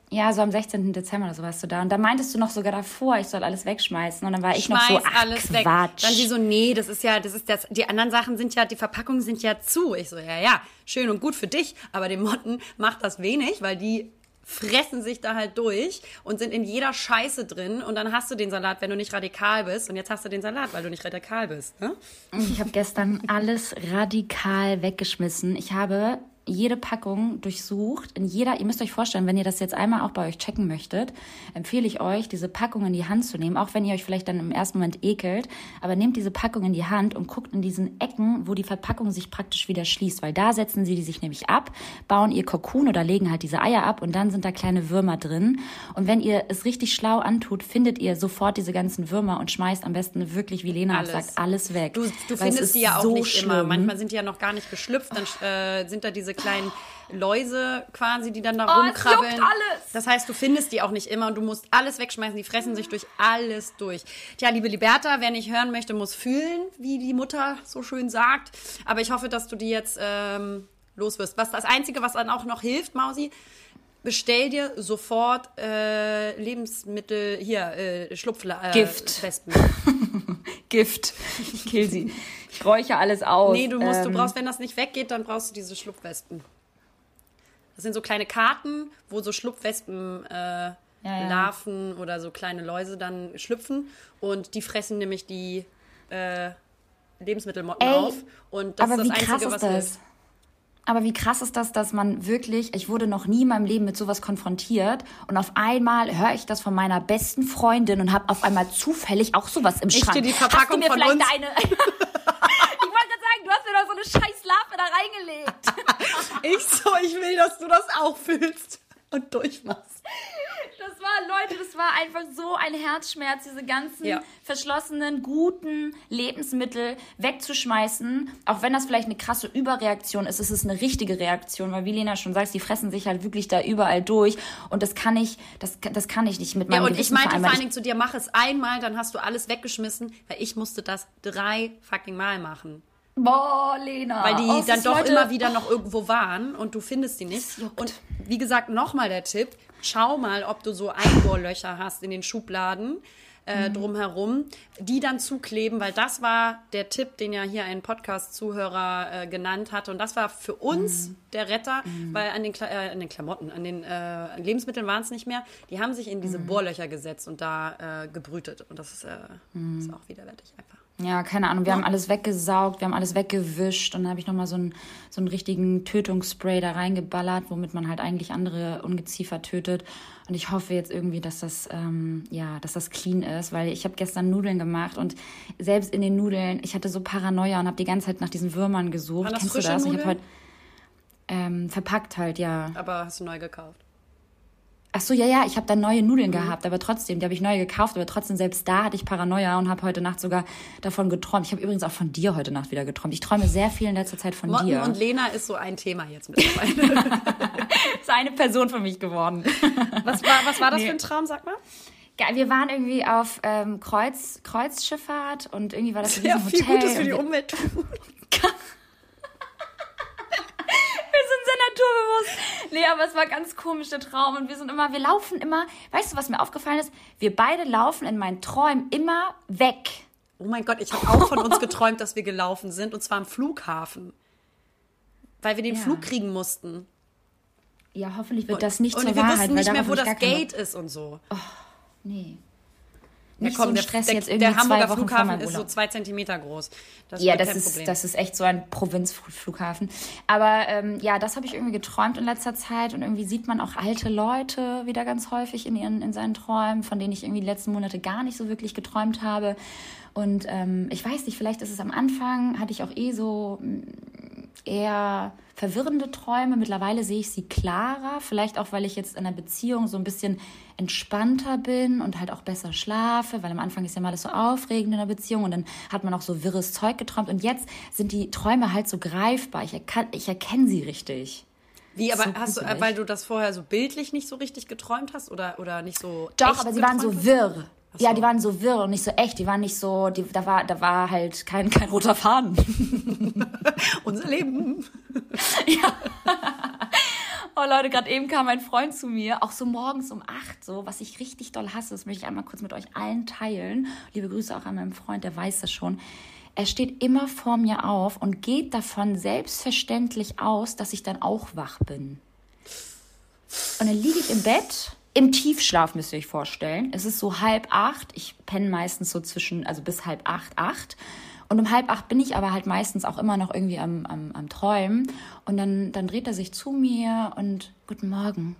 Ja, so am 16. Dezember oder so warst du da. Und da meintest du noch sogar davor, ich soll alles wegschmeißen. Und dann war ich noch so, Schmeiß ach alles weg. Quatsch. Dann die so, nee, das ist ja, das ist das, die anderen Sachen sind ja, die Verpackungen sind ja zu. Ich so, ja, ja, schön und gut für dich, aber den Motten macht das wenig, weil die fressen sich da halt durch und sind in jeder Scheiße drin und dann hast du den Salat, wenn du nicht radikal bist und jetzt hast du den Salat, weil du nicht radikal bist. Ne? Ich habe gestern alles radikal weggeschmissen. Ich habe jede Packung durchsucht. In jeder, ihr müsst euch vorstellen, wenn ihr das jetzt einmal auch bei euch checken möchtet, empfehle ich euch, diese Packung in die Hand zu nehmen, auch wenn ihr euch vielleicht dann im ersten Moment ekelt. Aber nehmt diese Packung in die Hand und guckt in diesen Ecken, wo die Verpackung sich praktisch wieder schließt, weil da setzen sie die sich nämlich ab, bauen ihr Kokon oder legen halt diese Eier ab und dann sind da kleine Würmer drin. Und wenn ihr es richtig schlau antut, findet ihr sofort diese ganzen Würmer und schmeißt am besten wirklich, wie Lena Alles. sagt, alles weg. Du, du findest die ja auch so nicht immer. schlimm. Manchmal sind die ja noch gar nicht geschlüpft. Dann äh, sind da diese kleinen Läuse quasi, die dann da Oh, es rumkrabbeln. juckt alles. Das heißt, du findest die auch nicht immer und du musst alles wegschmeißen. Die fressen sich durch alles durch. Tja, liebe Liberta, wer nicht hören möchte, muss fühlen, wie die Mutter so schön sagt. Aber ich hoffe, dass du die jetzt ähm, los wirst. Was das Einzige, was dann auch noch hilft, Mausi, bestell dir sofort äh, Lebensmittel, hier, äh, Schlupfla äh, Gift. Wespen. Gift. Ich kill sie. Ich räuche alles aus. Nee, du musst, du Ähm, brauchst, wenn das nicht weggeht, dann brauchst du diese Schlupfwespen. Das sind so kleine Karten, wo so Schlupfwespen äh, ja. Larven oder so kleine Läuse dann schlüpfen und die fressen nämlich die äh, Lebensmittelmotten Ey, auf. Und das aber ist wie das krass Einzige, ist was das? Aber wie krass ist das, dass man wirklich, ich wurde noch nie in meinem Leben mit sowas konfrontiert und auf einmal höre ich das von meiner besten Freundin und habe auf einmal zufällig auch sowas im Ich Schrank. dir die Hast du Verpackung mir vielleicht uns? eine... ich wollte sagen, du hast mir doch so eine scheiß Larve da reingelegt. Ich so, ich will, dass du das auch fühlst und durchmachst. War Leute, das war einfach so ein Herzschmerz, diese ganzen Ja. verschlossenen, guten Lebensmittel wegzuschmeißen. Auch wenn das vielleicht eine krasse Überreaktion ist, ist es eine richtige Reaktion, weil wie Lena schon sagt, die fressen sich halt wirklich da überall durch. Und das kann ich, das, das kann ich nicht mit meinem Ja, und ich Gewissen meinte vor allen Dingen zu dir, mach es einmal, dann hast du alles weggeschmissen, weil ich musste das drei fucking Mal machen. Boah, Lena. Weil die Oh, dann doch heute- immer wieder noch irgendwo waren und du findest die nicht. Und wie gesagt, nochmal der Tipp, schau mal, ob du so Einbohrlöcher hast in den Schubladen äh, drumherum, die dann zukleben, weil das war der Tipp, den ja hier ein Podcast-Zuhörer äh, genannt hatte. Und das war für uns der Retter, weil an den, Kla äh, an den Klamotten, an den äh, Lebensmitteln waren es nicht mehr. Die haben sich in diese Bohrlöcher gesetzt und da äh, gebrütet. Und das ist, äh, ist auch widerwärtig einfach. Ja, keine Ahnung. Wir haben alles weggesaugt, wir haben alles weggewischt und dann habe ich nochmal so einen, so einen richtigen Tötungsspray da reingeballert, womit man halt eigentlich andere Ungeziefer tötet. Und ich hoffe jetzt irgendwie, dass das, ähm, ja, dass das clean ist, weil ich habe gestern Nudeln gemacht und selbst in den Nudeln, ich hatte so Paranoia und habe die ganze Zeit nach diesen Würmern gesucht. Kennst du das? Ich Nudeln? habe heute ähm, verpackt halt, ja. Aber hast du neu gekauft? Ach so, ja, ja, ich habe da neue Nudeln gehabt, aber trotzdem, die habe ich neu gekauft, aber trotzdem selbst da hatte ich Paranoia und habe heute Nacht sogar davon geträumt. Ich habe übrigens auch von dir heute Nacht wieder geträumt. Ich träume sehr viel in letzter Zeit von Motten dir. und Lena ist so ein Thema jetzt mittlerweile. ist eine Person für mich geworden. was, war, was war das Nee. für ein Traum, sag mal? Wir waren irgendwie auf ähm, Kreuz, Kreuzschifffahrt und irgendwie war das in Ja, diesem viel Hotel. Gutes für die Umwelt tun. Wir naturbewusst. Nee, aber es war ganz komisch, der Traum. Und wir sind immer, wir laufen immer, weißt du, was mir aufgefallen ist? Wir beide laufen in meinen Träumen immer weg. Oh mein Gott, ich habe auch von uns geträumt, dass wir gelaufen sind. Und zwar am Flughafen. Weil wir den Ja. Flug kriegen mussten. Ja, hoffentlich wird das nicht und zur wir Wahrheit. wussten weil nicht mehr, wo das Gate ist und so. Bock. Nee. Ja, Nicht komm, so ein der, Stress der, jetzt irgendwie der zwei Hamburger Wochen vor Flughafen ist so zwei Zentimeter groß. Das Ja, das ist, Problem. das ist echt so ein Provinzflughafen. Aber ähm, ja, das habe ich irgendwie geträumt in letzter Zeit und irgendwie sieht man auch alte Leute wieder ganz häufig in, ihren, in seinen Träumen, von denen ich irgendwie die letzten Monate gar nicht so wirklich geträumt habe. Und ähm, ich weiß nicht, vielleicht ist es am Anfang, hatte ich auch eh so eher verwirrende Träume. Mittlerweile sehe ich sie klarer. Vielleicht auch, weil ich jetzt in einer Beziehung so ein bisschen entspannter bin und halt auch besser schlafe, weil am Anfang ist ja mal alles so aufregend in einer Beziehung und dann hat man auch so wirres Zeug geträumt und jetzt sind die Träume halt so greifbar. Ich, erkan ich erkenne sie richtig. Wie, aber so hast du, weil du das vorher so bildlich nicht so richtig geträumt hast oder, oder nicht so. Doch, aber sie waren so wirr. Ach Ja, so. die waren so wirr und nicht so echt. Die waren nicht so, die, da war, da war halt kein, kein roter Faden. Unser Leben. Oh Leute, gerade eben kam ein Freund zu mir, auch so morgens um acht, so, was ich richtig doll hasse, das möchte ich einmal kurz mit euch allen teilen. Liebe Grüße auch an meinen Freund, der weiß das schon. Er steht immer vor mir auf und geht davon selbstverständlich aus, dass ich dann auch wach bin. Und dann liege ich im Bett, im Tiefschlaf müsst ihr euch vorstellen. Es ist so halb acht. Ich penne meistens so zwischen, also bis halb acht, acht. Und um halb acht bin ich aber halt meistens auch immer noch irgendwie am, am, am Träumen. Und dann, dann dreht er sich zu mir und Guten Morgen.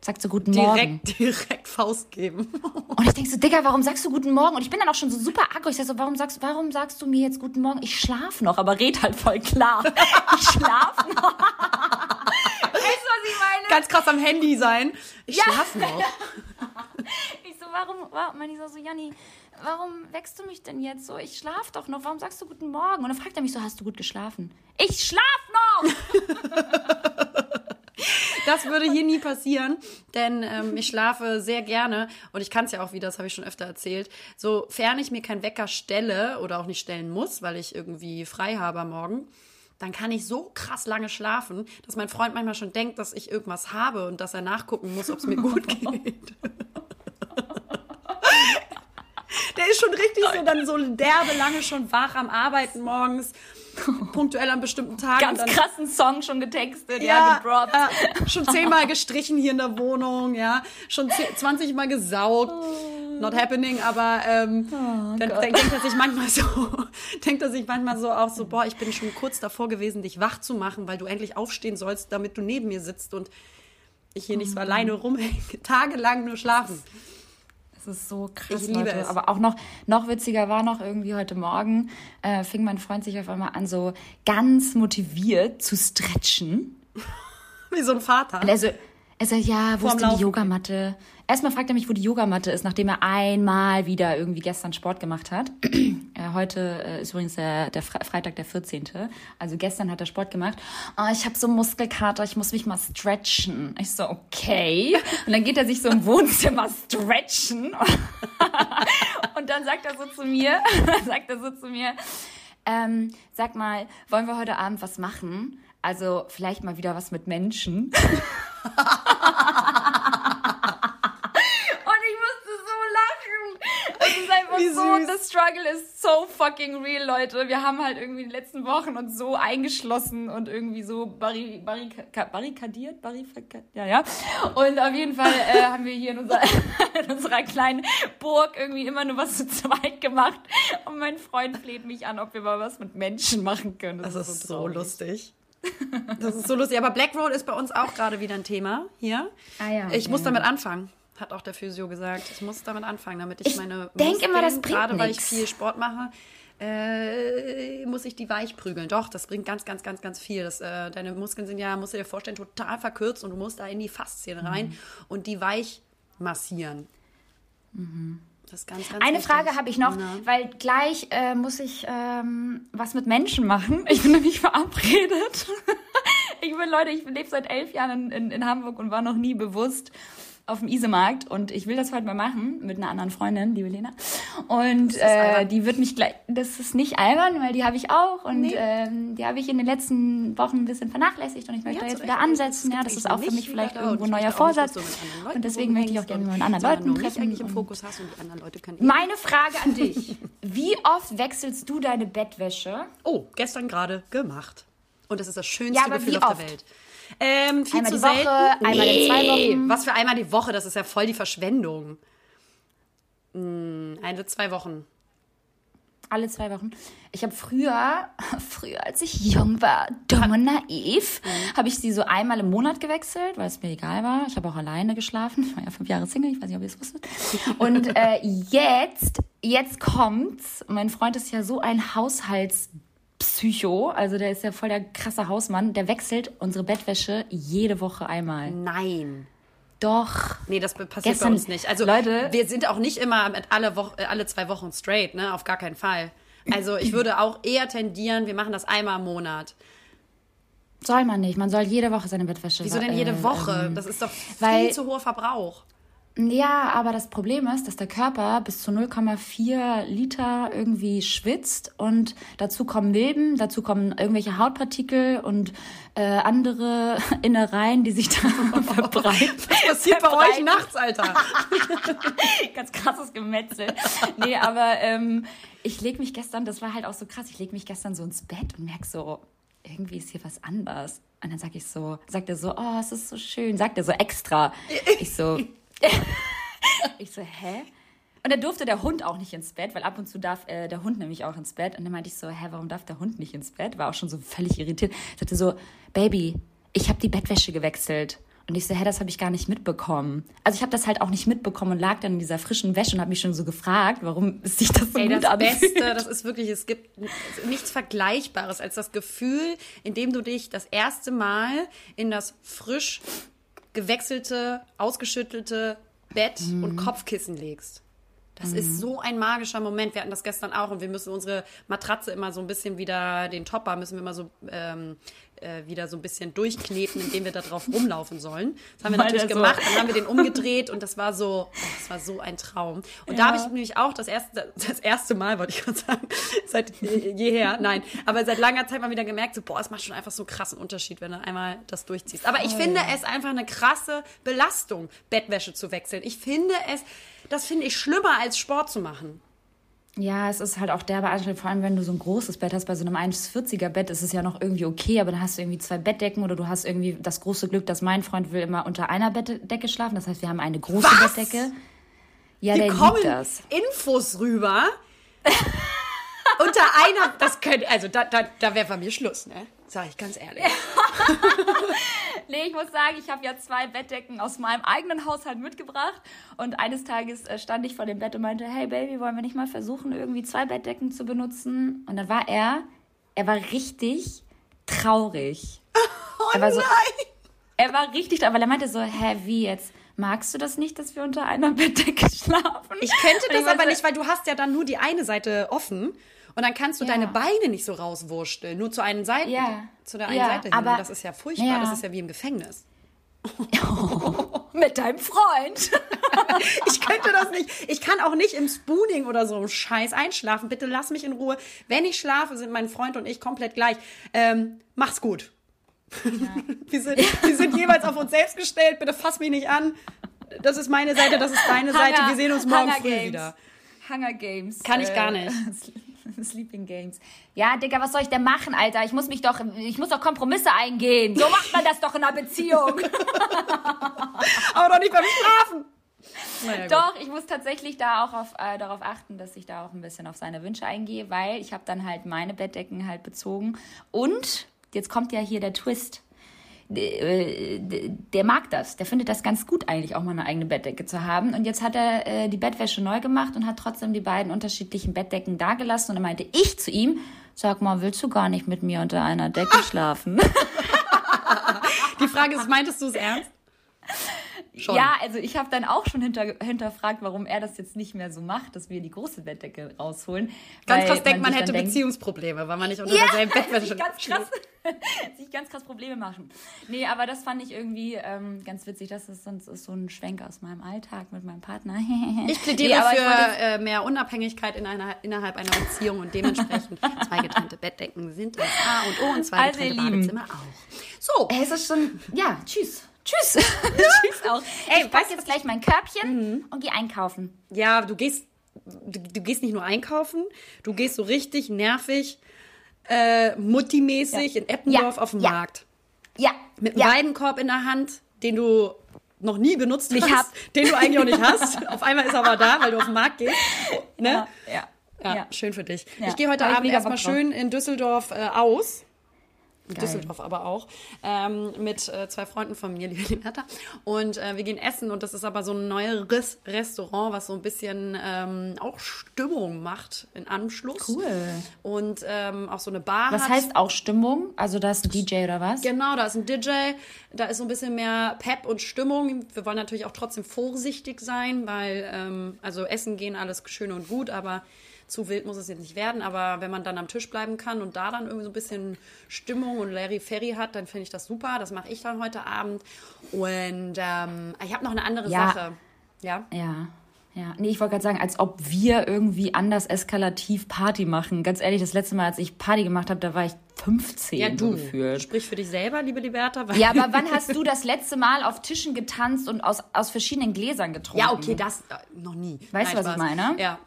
Sagt so Guten Morgen. Direkt, direkt Faust geben. Und ich denke so, Digga, warum sagst du Guten Morgen? Und ich bin dann auch schon so super aggro. Ich sag so, warum sagst, warum sagst du mir jetzt Guten Morgen? Ich schlaf noch, aber red halt voll klar. Ich schlaf noch. Was ich meine? Ganz krass am Handy sein. Ich Ja. schlaf noch. Ich so, warum, warum, meine ich so, so, Janni, warum wächst du mich denn jetzt so? Ich schlaf doch noch, warum sagst du guten Morgen? Und dann fragt er mich so, hast du gut geschlafen? Ich schlaf noch! Das würde hier nie passieren, denn ähm, ich schlafe sehr gerne und ich kann es ja auch wieder, das habe ich schon öfter erzählt, sofern ich mir keinen Wecker stelle oder auch nicht stellen muss, weil ich irgendwie frei habe am Morgen, dann kann ich so krass lange schlafen, dass mein Freund manchmal schon denkt, dass ich irgendwas habe und dass er nachgucken muss, ob es mir gut geht. Der ist schon richtig so dann so derbe lange schon wach am Arbeiten morgens, punktuell an bestimmten Tagen. Ganz dann, krassen Song schon getextet, ja, gedroppt. ja, schon zehnmal gestrichen hier in der Wohnung, ja, schon 20 Mal gesaugt. Not happening, aber ähm, dann, dann denkt er sich manchmal so, denkt er sich manchmal so auch so, boah, ich bin schon kurz davor gewesen, dich wach zu machen, weil du endlich aufstehen sollst, damit du neben mir sitzt und ich hier nicht so alleine rumhänge, tagelang nur schlafen. Das ist so krass, Ich liebe Leute. es. Aber auch noch, noch witziger war noch irgendwie heute Morgen, äh, fing mein Freund sich auf einmal an, so ganz motiviert zu stretchen. Wie so ein Vater. Und er so, Er sagt, ja, wo ist denn die. Yogamatte? Erstmal fragt er mich, wo die Yogamatte ist, nachdem er einmal wieder irgendwie gestern Sport gemacht hat. ja, heute äh, ist übrigens der, der Fre Freitag, der 14. Also gestern hat er Sport gemacht. Oh, ich habe so Muskelkater, ich muss mich mal stretchen. Ich so, okay. Und dann geht er sich so im Wohnzimmer stretchen. Und dann sagt er so zu mir, sagt er so zu mir, ähm, sag mal, wollen wir heute Abend was machen? Also vielleicht mal wieder was mit Menschen. Und ich musste so lachen. Ist Wie so, süß. the struggle is so fucking real, Leute. Wir haben halt irgendwie die letzten Wochen uns so eingeschlossen und irgendwie so barri barrika barrikadiert, barrikadiert, ja, ja. Und auf jeden Fall äh, haben wir hier in, unserer in unserer kleinen Burg irgendwie immer nur was zu zweit gemacht. Und mein Freund fleht mich an, ob wir mal was mit Menschen machen können. Das ist so traurig. lustig. Das ist so lustig. Aber Black Roll ist bei uns auch gerade wieder ein Thema hier. Ah ja, Ich muss ja. damit anfangen, hat auch der Physio gesagt. Ich muss damit anfangen, damit ich, Ich meine denk immer, das bringt gerade weil ich viel Sport mache, äh, muss ich die weich prügeln. Doch, das bringt ganz, ganz, ganz, ganz viel. Das, äh, deine Muskeln sind ja, musst du dir vorstellen, total verkürzt und du musst da in die Faszien Mhm. rein und die weich massieren. Das ist ganz, ganz Eine wichtig. Frage habe ich noch, Na. weil gleich äh, muss ich ähm, was mit Menschen machen. Ich bin nämlich verabredet. ich bin, Leute, ich lebe seit elf Jahren in, in, in Hamburg und war noch nie bewusst auf dem Isemarkt und ich will das heute mal machen mit einer anderen Freundin, liebe Lena. Und äh, die wird mich gleich, das ist nicht albern, weil die habe ich auch und Nee. ähm, die habe ich in den letzten Wochen ein bisschen vernachlässigt und ich möchte Ja, da jetzt wieder ansetzen. Das Ja, das ist auch für mich vielleicht irgendwo ein neuer Vorsatz. Leuten Und deswegen möchte ich auch gerne mit anderen Leuten treffen. eigentlich im und- Fokus hast und die anderen Leute können meine Frage an dich. Wie oft wechselst du deine Bettwäsche? Oh, gestern gerade gemacht. Und das ist das schönste Ja, Gefühl auf der Welt. Ähm, viel Einmal zu die Woche, selten. einmal in zwei Wochen. Was für einmal die Woche, das ist ja voll die Verschwendung. Hm, eine, zwei Wochen. Alle zwei Wochen. Ich habe früher, früher als ich jung war, dumm und naiv, habe ich sie so einmal im Monat gewechselt, weil es mir egal war. Ich habe auch alleine geschlafen. Ich war ja fünf Jahre Single, ich weiß nicht, ob ihr es wusstet. Und äh, jetzt, jetzt kommt's. Mein Freund ist ja so ein Haushaltspsycho, also der ist ja voll der krasse Hausmann. Der wechselt unsere Bettwäsche jede Woche einmal. Nein. Doch. Nee, das passiert Gestern- bei uns nicht. Also Leute- wir sind auch nicht immer mit alle, Woche, äh, alle zwei Wochen straight, ne? Auf gar keinen Fall. Also ich würde auch eher tendieren, wir machen das einmal im Monat. Soll man nicht. Man soll jede Woche seine Bettwäsche Wieso denn äh, jede Woche? ähm, Das ist doch weil- viel zu hoher Verbrauch. Ja, aber das Problem ist, dass der Körper bis zu 0,4 Liter irgendwie schwitzt und dazu kommen Milben, dazu kommen irgendwelche Hautpartikel und äh, andere Innereien, die sich da verbreiten. Was passiert bei euch Verbreiten. nachts, Alter? Ganz krasses Gemetzel. Nee, aber ähm, ich leg mich gestern, das war halt auch so krass, ich leg mich gestern so ins Bett und merk so, irgendwie ist hier was anders. Und dann sag ich so, sagt er so, oh, es ist so schön, sagt er so extra. Ich so, ich so, hä? Und dann durfte der Hund auch nicht ins Bett, weil ab und zu darf äh, der Hund nämlich auch ins Bett. Und dann meinte ich so, hä, warum darf der Hund nicht ins Bett? War auch schon so völlig irritiert. Sagte so, Baby, ich habe die Bettwäsche gewechselt. Und ich so, hä, das habe ich gar nicht mitbekommen. Also ich habe das halt auch nicht mitbekommen und lag dann in dieser frischen Wäsche und habe mich schon so gefragt, warum sich das so Ey, gut das anfühlt. Beste, das ist wirklich, es gibt nichts Vergleichbares als das Gefühl, in dem du dich das erste Mal in das frisch gewechselte, ausgeschüttelte Bett und Kopfkissen legst. Das ist so ein magischer Moment. Wir hatten das gestern auch und wir müssen unsere Matratze immer so ein bisschen wieder, den Topper müssen wir immer so ähm, äh, wieder so ein bisschen durchkneten, indem wir da drauf rumlaufen sollen. Das haben wir Weil natürlich so- gemacht. Dann haben wir den umgedreht und das war so, oh, das war so ein Traum. Und da habe ich nämlich auch das erste, das erste Mal, wollte ich gerade sagen, seit je- jeher, nein, aber seit langer Zeit mal wieder gemerkt, so, boah, es macht schon einfach so einen krassen Unterschied, wenn du einmal das durchziehst. Aber ich finde es einfach eine krasse Belastung, Bettwäsche zu wechseln. Ich finde es, das finde ich schlimmer als Sport zu machen. Ja, es ist halt auch derbe anstrengend, vor allem wenn du so ein großes Bett hast. Bei so einem 1,40er Bett ist es ja noch irgendwie okay, aber dann hast du irgendwie zwei Bettdecken oder du hast irgendwie das große Glück, dass mein Freund will immer unter einer Bettdecke schlafen. Das heißt, wir haben eine große Was? Bettdecke. Ja, Hier der kommen liebt das. Infos rüber. Unter einer, das könnte, also da, da, da wäre bei mir Schluss, ne? Sag ich ganz ehrlich. Nee, ich muss sagen, ich habe ja zwei Bettdecken aus meinem eigenen Haushalt mitgebracht. Und eines Tages äh, stand ich vor dem Bett und meinte, hey Baby, wollen wir nicht mal versuchen, irgendwie zwei Bettdecken zu benutzen? Und dann war er, er war richtig traurig. Oh er war so, nein! er war richtig da, weil er meinte so, hä, wie jetzt? Magst du das nicht, dass wir unter einer Bettdecke schlafen? Ich könnte das ich aber so, nicht, weil du hast ja dann nur die eine Seite offen und dann kannst du Ja. deine Beine nicht so rauswursteln, nur zu einen Seite, Ja. zu der einen Ja, Seite hin. aber- Und das ist ja furchtbar, Ja. das ist ja wie im Gefängnis. Mit deinem Freund. Ich könnte das nicht. Ich kann auch nicht im Spooning oder so einem Scheiß einschlafen. Bitte lass mich in Ruhe. Wenn ich schlafe, sind mein Freund und ich komplett gleich. Ähm, mach's gut. wir, sind, wir sind jeweils auf uns selbst gestellt. Bitte fass mich nicht an. Das ist meine Seite, das ist deine Seite. Wir sehen uns morgen Hunger früh Games. wieder. Hunger Games. Kann ich gar nicht. Sleeping Games. Ja, Digga, was soll ich denn machen, Alter? Ich muss mich doch, ich muss doch Kompromisse eingehen. So macht man das doch in einer Beziehung. Aber doch nicht beim Schlafen. Naja. Doch, ich muss tatsächlich da auch auf, äh, darauf achten, dass ich da auch ein bisschen auf seine Wünsche eingehe, weil ich habe dann halt meine Bettdecken halt bezogen. Und jetzt kommt ja hier der Twist. Äh, Der mag das. Der findet das ganz gut eigentlich, auch mal eine eigene Bettdecke zu haben. Und jetzt hat er äh, die Bettwäsche neu gemacht und hat trotzdem die beiden unterschiedlichen Bettdecken dagelassen. Und dann meinte ich zu ihm, sag mal, willst du gar nicht mit mir unter einer Decke schlafen? Die Frage ist, meintest du es ernst? Schon. Ja, also ich habe dann auch schon hinter, hinterfragt, warum er das jetzt nicht mehr so macht, dass wir die große Bettdecke rausholen. Ganz krass denkt, man hätte denkt, Beziehungsprobleme, weil man nicht unter Ja, derselben Bettwäsche sich ganz krass, sich ganz krass Probleme machen. Nee, aber das fand ich irgendwie ähm, ganz witzig. Das ist sonst ist so ein Schwenk aus meinem Alltag mit meinem Partner. Ich plädiere Nee, für ich wollte- äh, mehr Unabhängigkeit in einer, innerhalb einer Beziehung und dementsprechend zwei getrennte Bettdecken sind das A und O und zwei Also, getrennte ihr Lieben. Badezimmer auch. So, Es ist schon, ja, tschüss. Tschüss. tschüss auch. Ey, ich pack jetzt gleich mein Körbchen und gehe einkaufen. ja, du gehst, du, du gehst nicht nur einkaufen, du gehst so richtig nervig, äh, Mutti-mäßig in Eppendorf Ja. auf den Ja. Markt. Ja. Mit einem ja. Weidenkorb in der Hand, den du noch nie benutzt Nicht hast, hab. den du eigentlich auch nicht hast. auf einmal ist er aber da, weil du auf den Markt gehst. Ne? Ja. ja. Ja, Ja. schön für dich. Ja, Ich gehe heute ich Abend erstmal schön in Düsseldorf äh, aus. In Geil. Düsseldorf aber auch. Ähm, mit äh, zwei Freunden von mir, liebe Liberta. Und äh, wir gehen essen und das ist aber so ein neueres Restaurant, was so ein bisschen ähm, auch Stimmung macht in Anschluss. Cool. Und ähm, auch so eine Bar Was hat. heißt auch Stimmung? Also da ist ein DJ oder was? Genau, da ist ein DJ, da ist so ein bisschen mehr Pep und Stimmung. Wir wollen natürlich auch trotzdem vorsichtig sein, weil, ähm, also essen gehen, alles schön und gut, aber zu wild muss es jetzt nicht werden. Aber wenn man dann am Tisch bleiben kann und da dann irgendwie so ein bisschen Stimmung und Larry Ferry hat, dann finde ich das super. Das mache ich dann heute Abend. Und ähm, ich habe noch eine andere Ja. Sache. Ja. Ja. Ja, nee, ich wollte gerade sagen, als ob wir irgendwie anders eskalativ Party machen. Ganz ehrlich, das letzte Mal, als ich Party gemacht habe, da war ich 15 Ja, du. gefühlt. Sprich für dich selber, liebe Liberta. Ja, aber wann hast du das letzte Mal auf Tischen getanzt und aus, aus verschiedenen Gläsern getrunken? Ja, okay, das äh, noch nie. Weißt du, was ich Spaß. meine? Ja.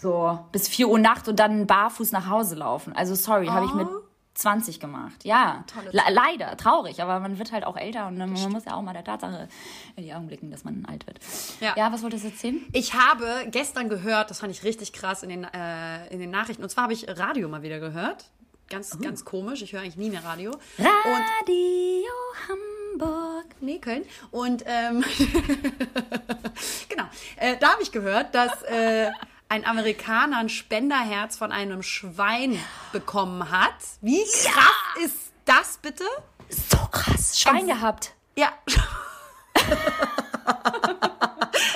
So, bis 4 Uhr nachts und dann barfuß nach Hause laufen. Also, sorry, habe ich mit 20 gemacht. Ja, Le leider, traurig, aber man wird halt auch älter und man muss ja auch mal der Tatsache in die Augen blicken, dass man alt wird. Ja. ja was wolltest du erzählen? Ich habe gestern gehört, das fand ich richtig krass in den, äh, in den Nachrichten. Und zwar habe ich Radio mal wieder gehört. Ganz, Oh. ganz komisch. Ich höre eigentlich nie mehr Radio. Und Radio Hamburg. nee, Köln. Und ähm, genau. Äh, da habe ich gehört, dass äh, ein Amerikaner ein Spenderherz von einem Schwein bekommen hat. Wie krass ist das bitte? So krass. Schwein gehabt. Ja.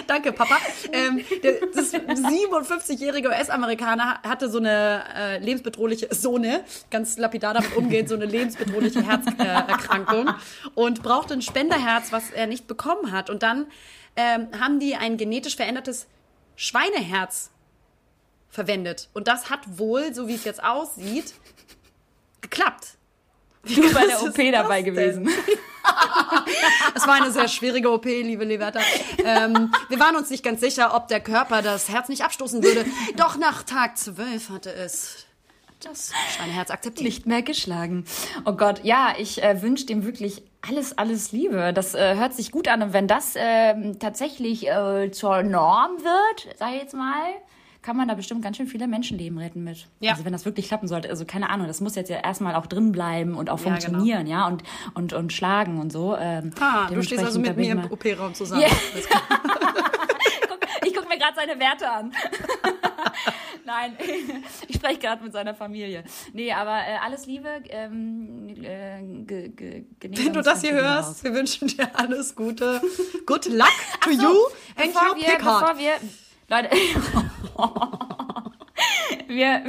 Danke, Papa. Ähm, der, das 57-jährige US-Amerikaner hatte so eine äh, lebensbedrohliche, so eine, ganz lapidar damit umgeht, so eine lebensbedrohliche Herzerkrankung und brauchte ein Spenderherz, was er nicht bekommen hat. Und dann ähm, haben die ein genetisch verändertes Schweineherz verwendet. Und das hat wohl, so wie es jetzt aussieht, geklappt. Du bei der OP dabei gewesen. Es war eine sehr schwierige OP, liebe Liberta. Ähm, wir waren uns nicht ganz sicher, ob der Körper das Herz nicht abstoßen würde. Doch nach Tag 12 hatte es das Schweineherz akzeptiert. Nicht mehr geschlagen. Oh Gott, ja, ich äh, wünsche dem wirklich alles, alles Liebe. Das äh, hört sich gut an. Und wenn das ähm, tatsächlich äh, zur Norm wird, sag ich jetzt mal, kann man da bestimmt ganz schön viele Menschenleben retten mit. Ja. Also wenn das wirklich klappen sollte. Also keine Ahnung, das muss jetzt ja erstmal auch drin bleiben und auch Ja, genau. funktionieren, ja, und, und, und schlagen und so. Ähm, Ah, du stehst also mit mir im OP-Raum zusammen. Klar. ich gucke mir gerade seine Werte an. Nein, ich spreche gerade mit seiner Familie. Nee, aber äh, alles Liebe. Ähm, äh, ge, ge, Wenn du das hier hörst, raus. wir wünschen dir alles Gute. Good luck to so, you and your wir, bevor wir, Leute, wir,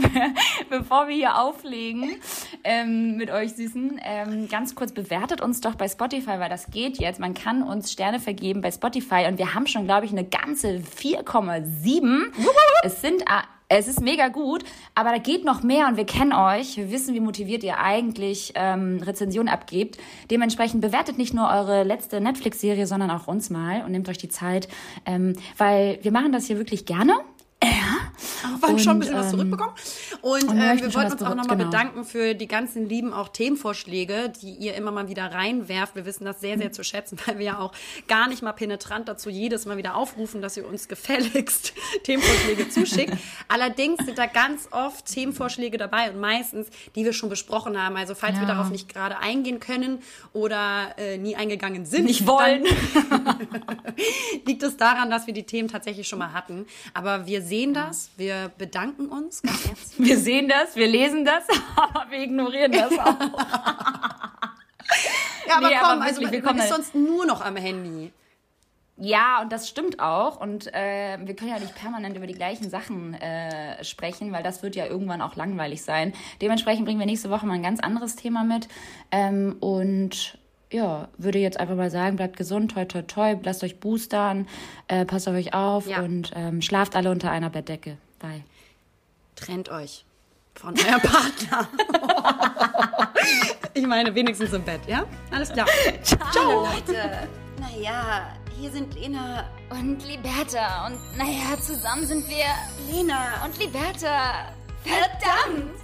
bevor wir hier auflegen ähm, mit euch Süßen, ähm, ganz kurz bewertet uns doch bei Spotify, weil das geht jetzt. Man kann uns Sterne vergeben bei Spotify und wir haben schon, glaube ich, eine ganze 4,7. es sind es ist mega gut, aber da geht noch mehr und wir kennen euch. Wir wissen, wie motiviert ihr eigentlich ähm, Rezensionen abgebt. Dementsprechend bewertet nicht nur eure letzte Netflix-Serie, sondern auch uns mal und nehmt euch die Zeit, ähm, weil wir machen das hier wirklich gerne. Ja. Haben schon ein bisschen ähm, was zurückbekommen. Und, und äh, wir wollten uns auch nochmal genau. bedanken für die ganzen lieben auch Themenvorschläge, die ihr immer mal wieder reinwerft. Wir wissen das sehr, sehr zu schätzen, weil wir ja auch gar nicht mal penetrant dazu jedes Mal wieder aufrufen, dass ihr uns gefälligst Themenvorschläge zuschickt. Allerdings sind da ganz oft Themenvorschläge dabei und meistens, die wir schon besprochen haben. Also falls ja. wir darauf nicht gerade eingehen können oder äh, nie eingegangen sind. Nicht wollen. liegt es daran, dass wir die Themen tatsächlich schon mal hatten. Aber wir sehen das, wir bedanken uns ganz herzlich. Wir sehen das, wir lesen das, aber wir ignorieren das auch. ja, aber nee, komm, aber wirklich, also man ist sonst nur noch am Handy. Ja, und das stimmt auch. Und äh, wir können ja nicht permanent über die gleichen Sachen äh, sprechen, weil das wird ja irgendwann auch langweilig sein. Dementsprechend bringen wir nächste Woche mal ein ganz anderes Thema mit. Ähm, und ja, würde jetzt einfach mal sagen, bleibt gesund, toi, toi, toi, lasst euch boostern, äh, passt auf euch auf ja. und ähm, schlaft alle unter einer Bettdecke bei. Trennt euch von eurem Partner. ich meine, wenigstens im Bett, ja? Alles klar. Ciao, Ciao. Leute. Naja, hier sind Lena und Liberta. Und naja, zusammen sind wir Lena und Liberta. Verdammt!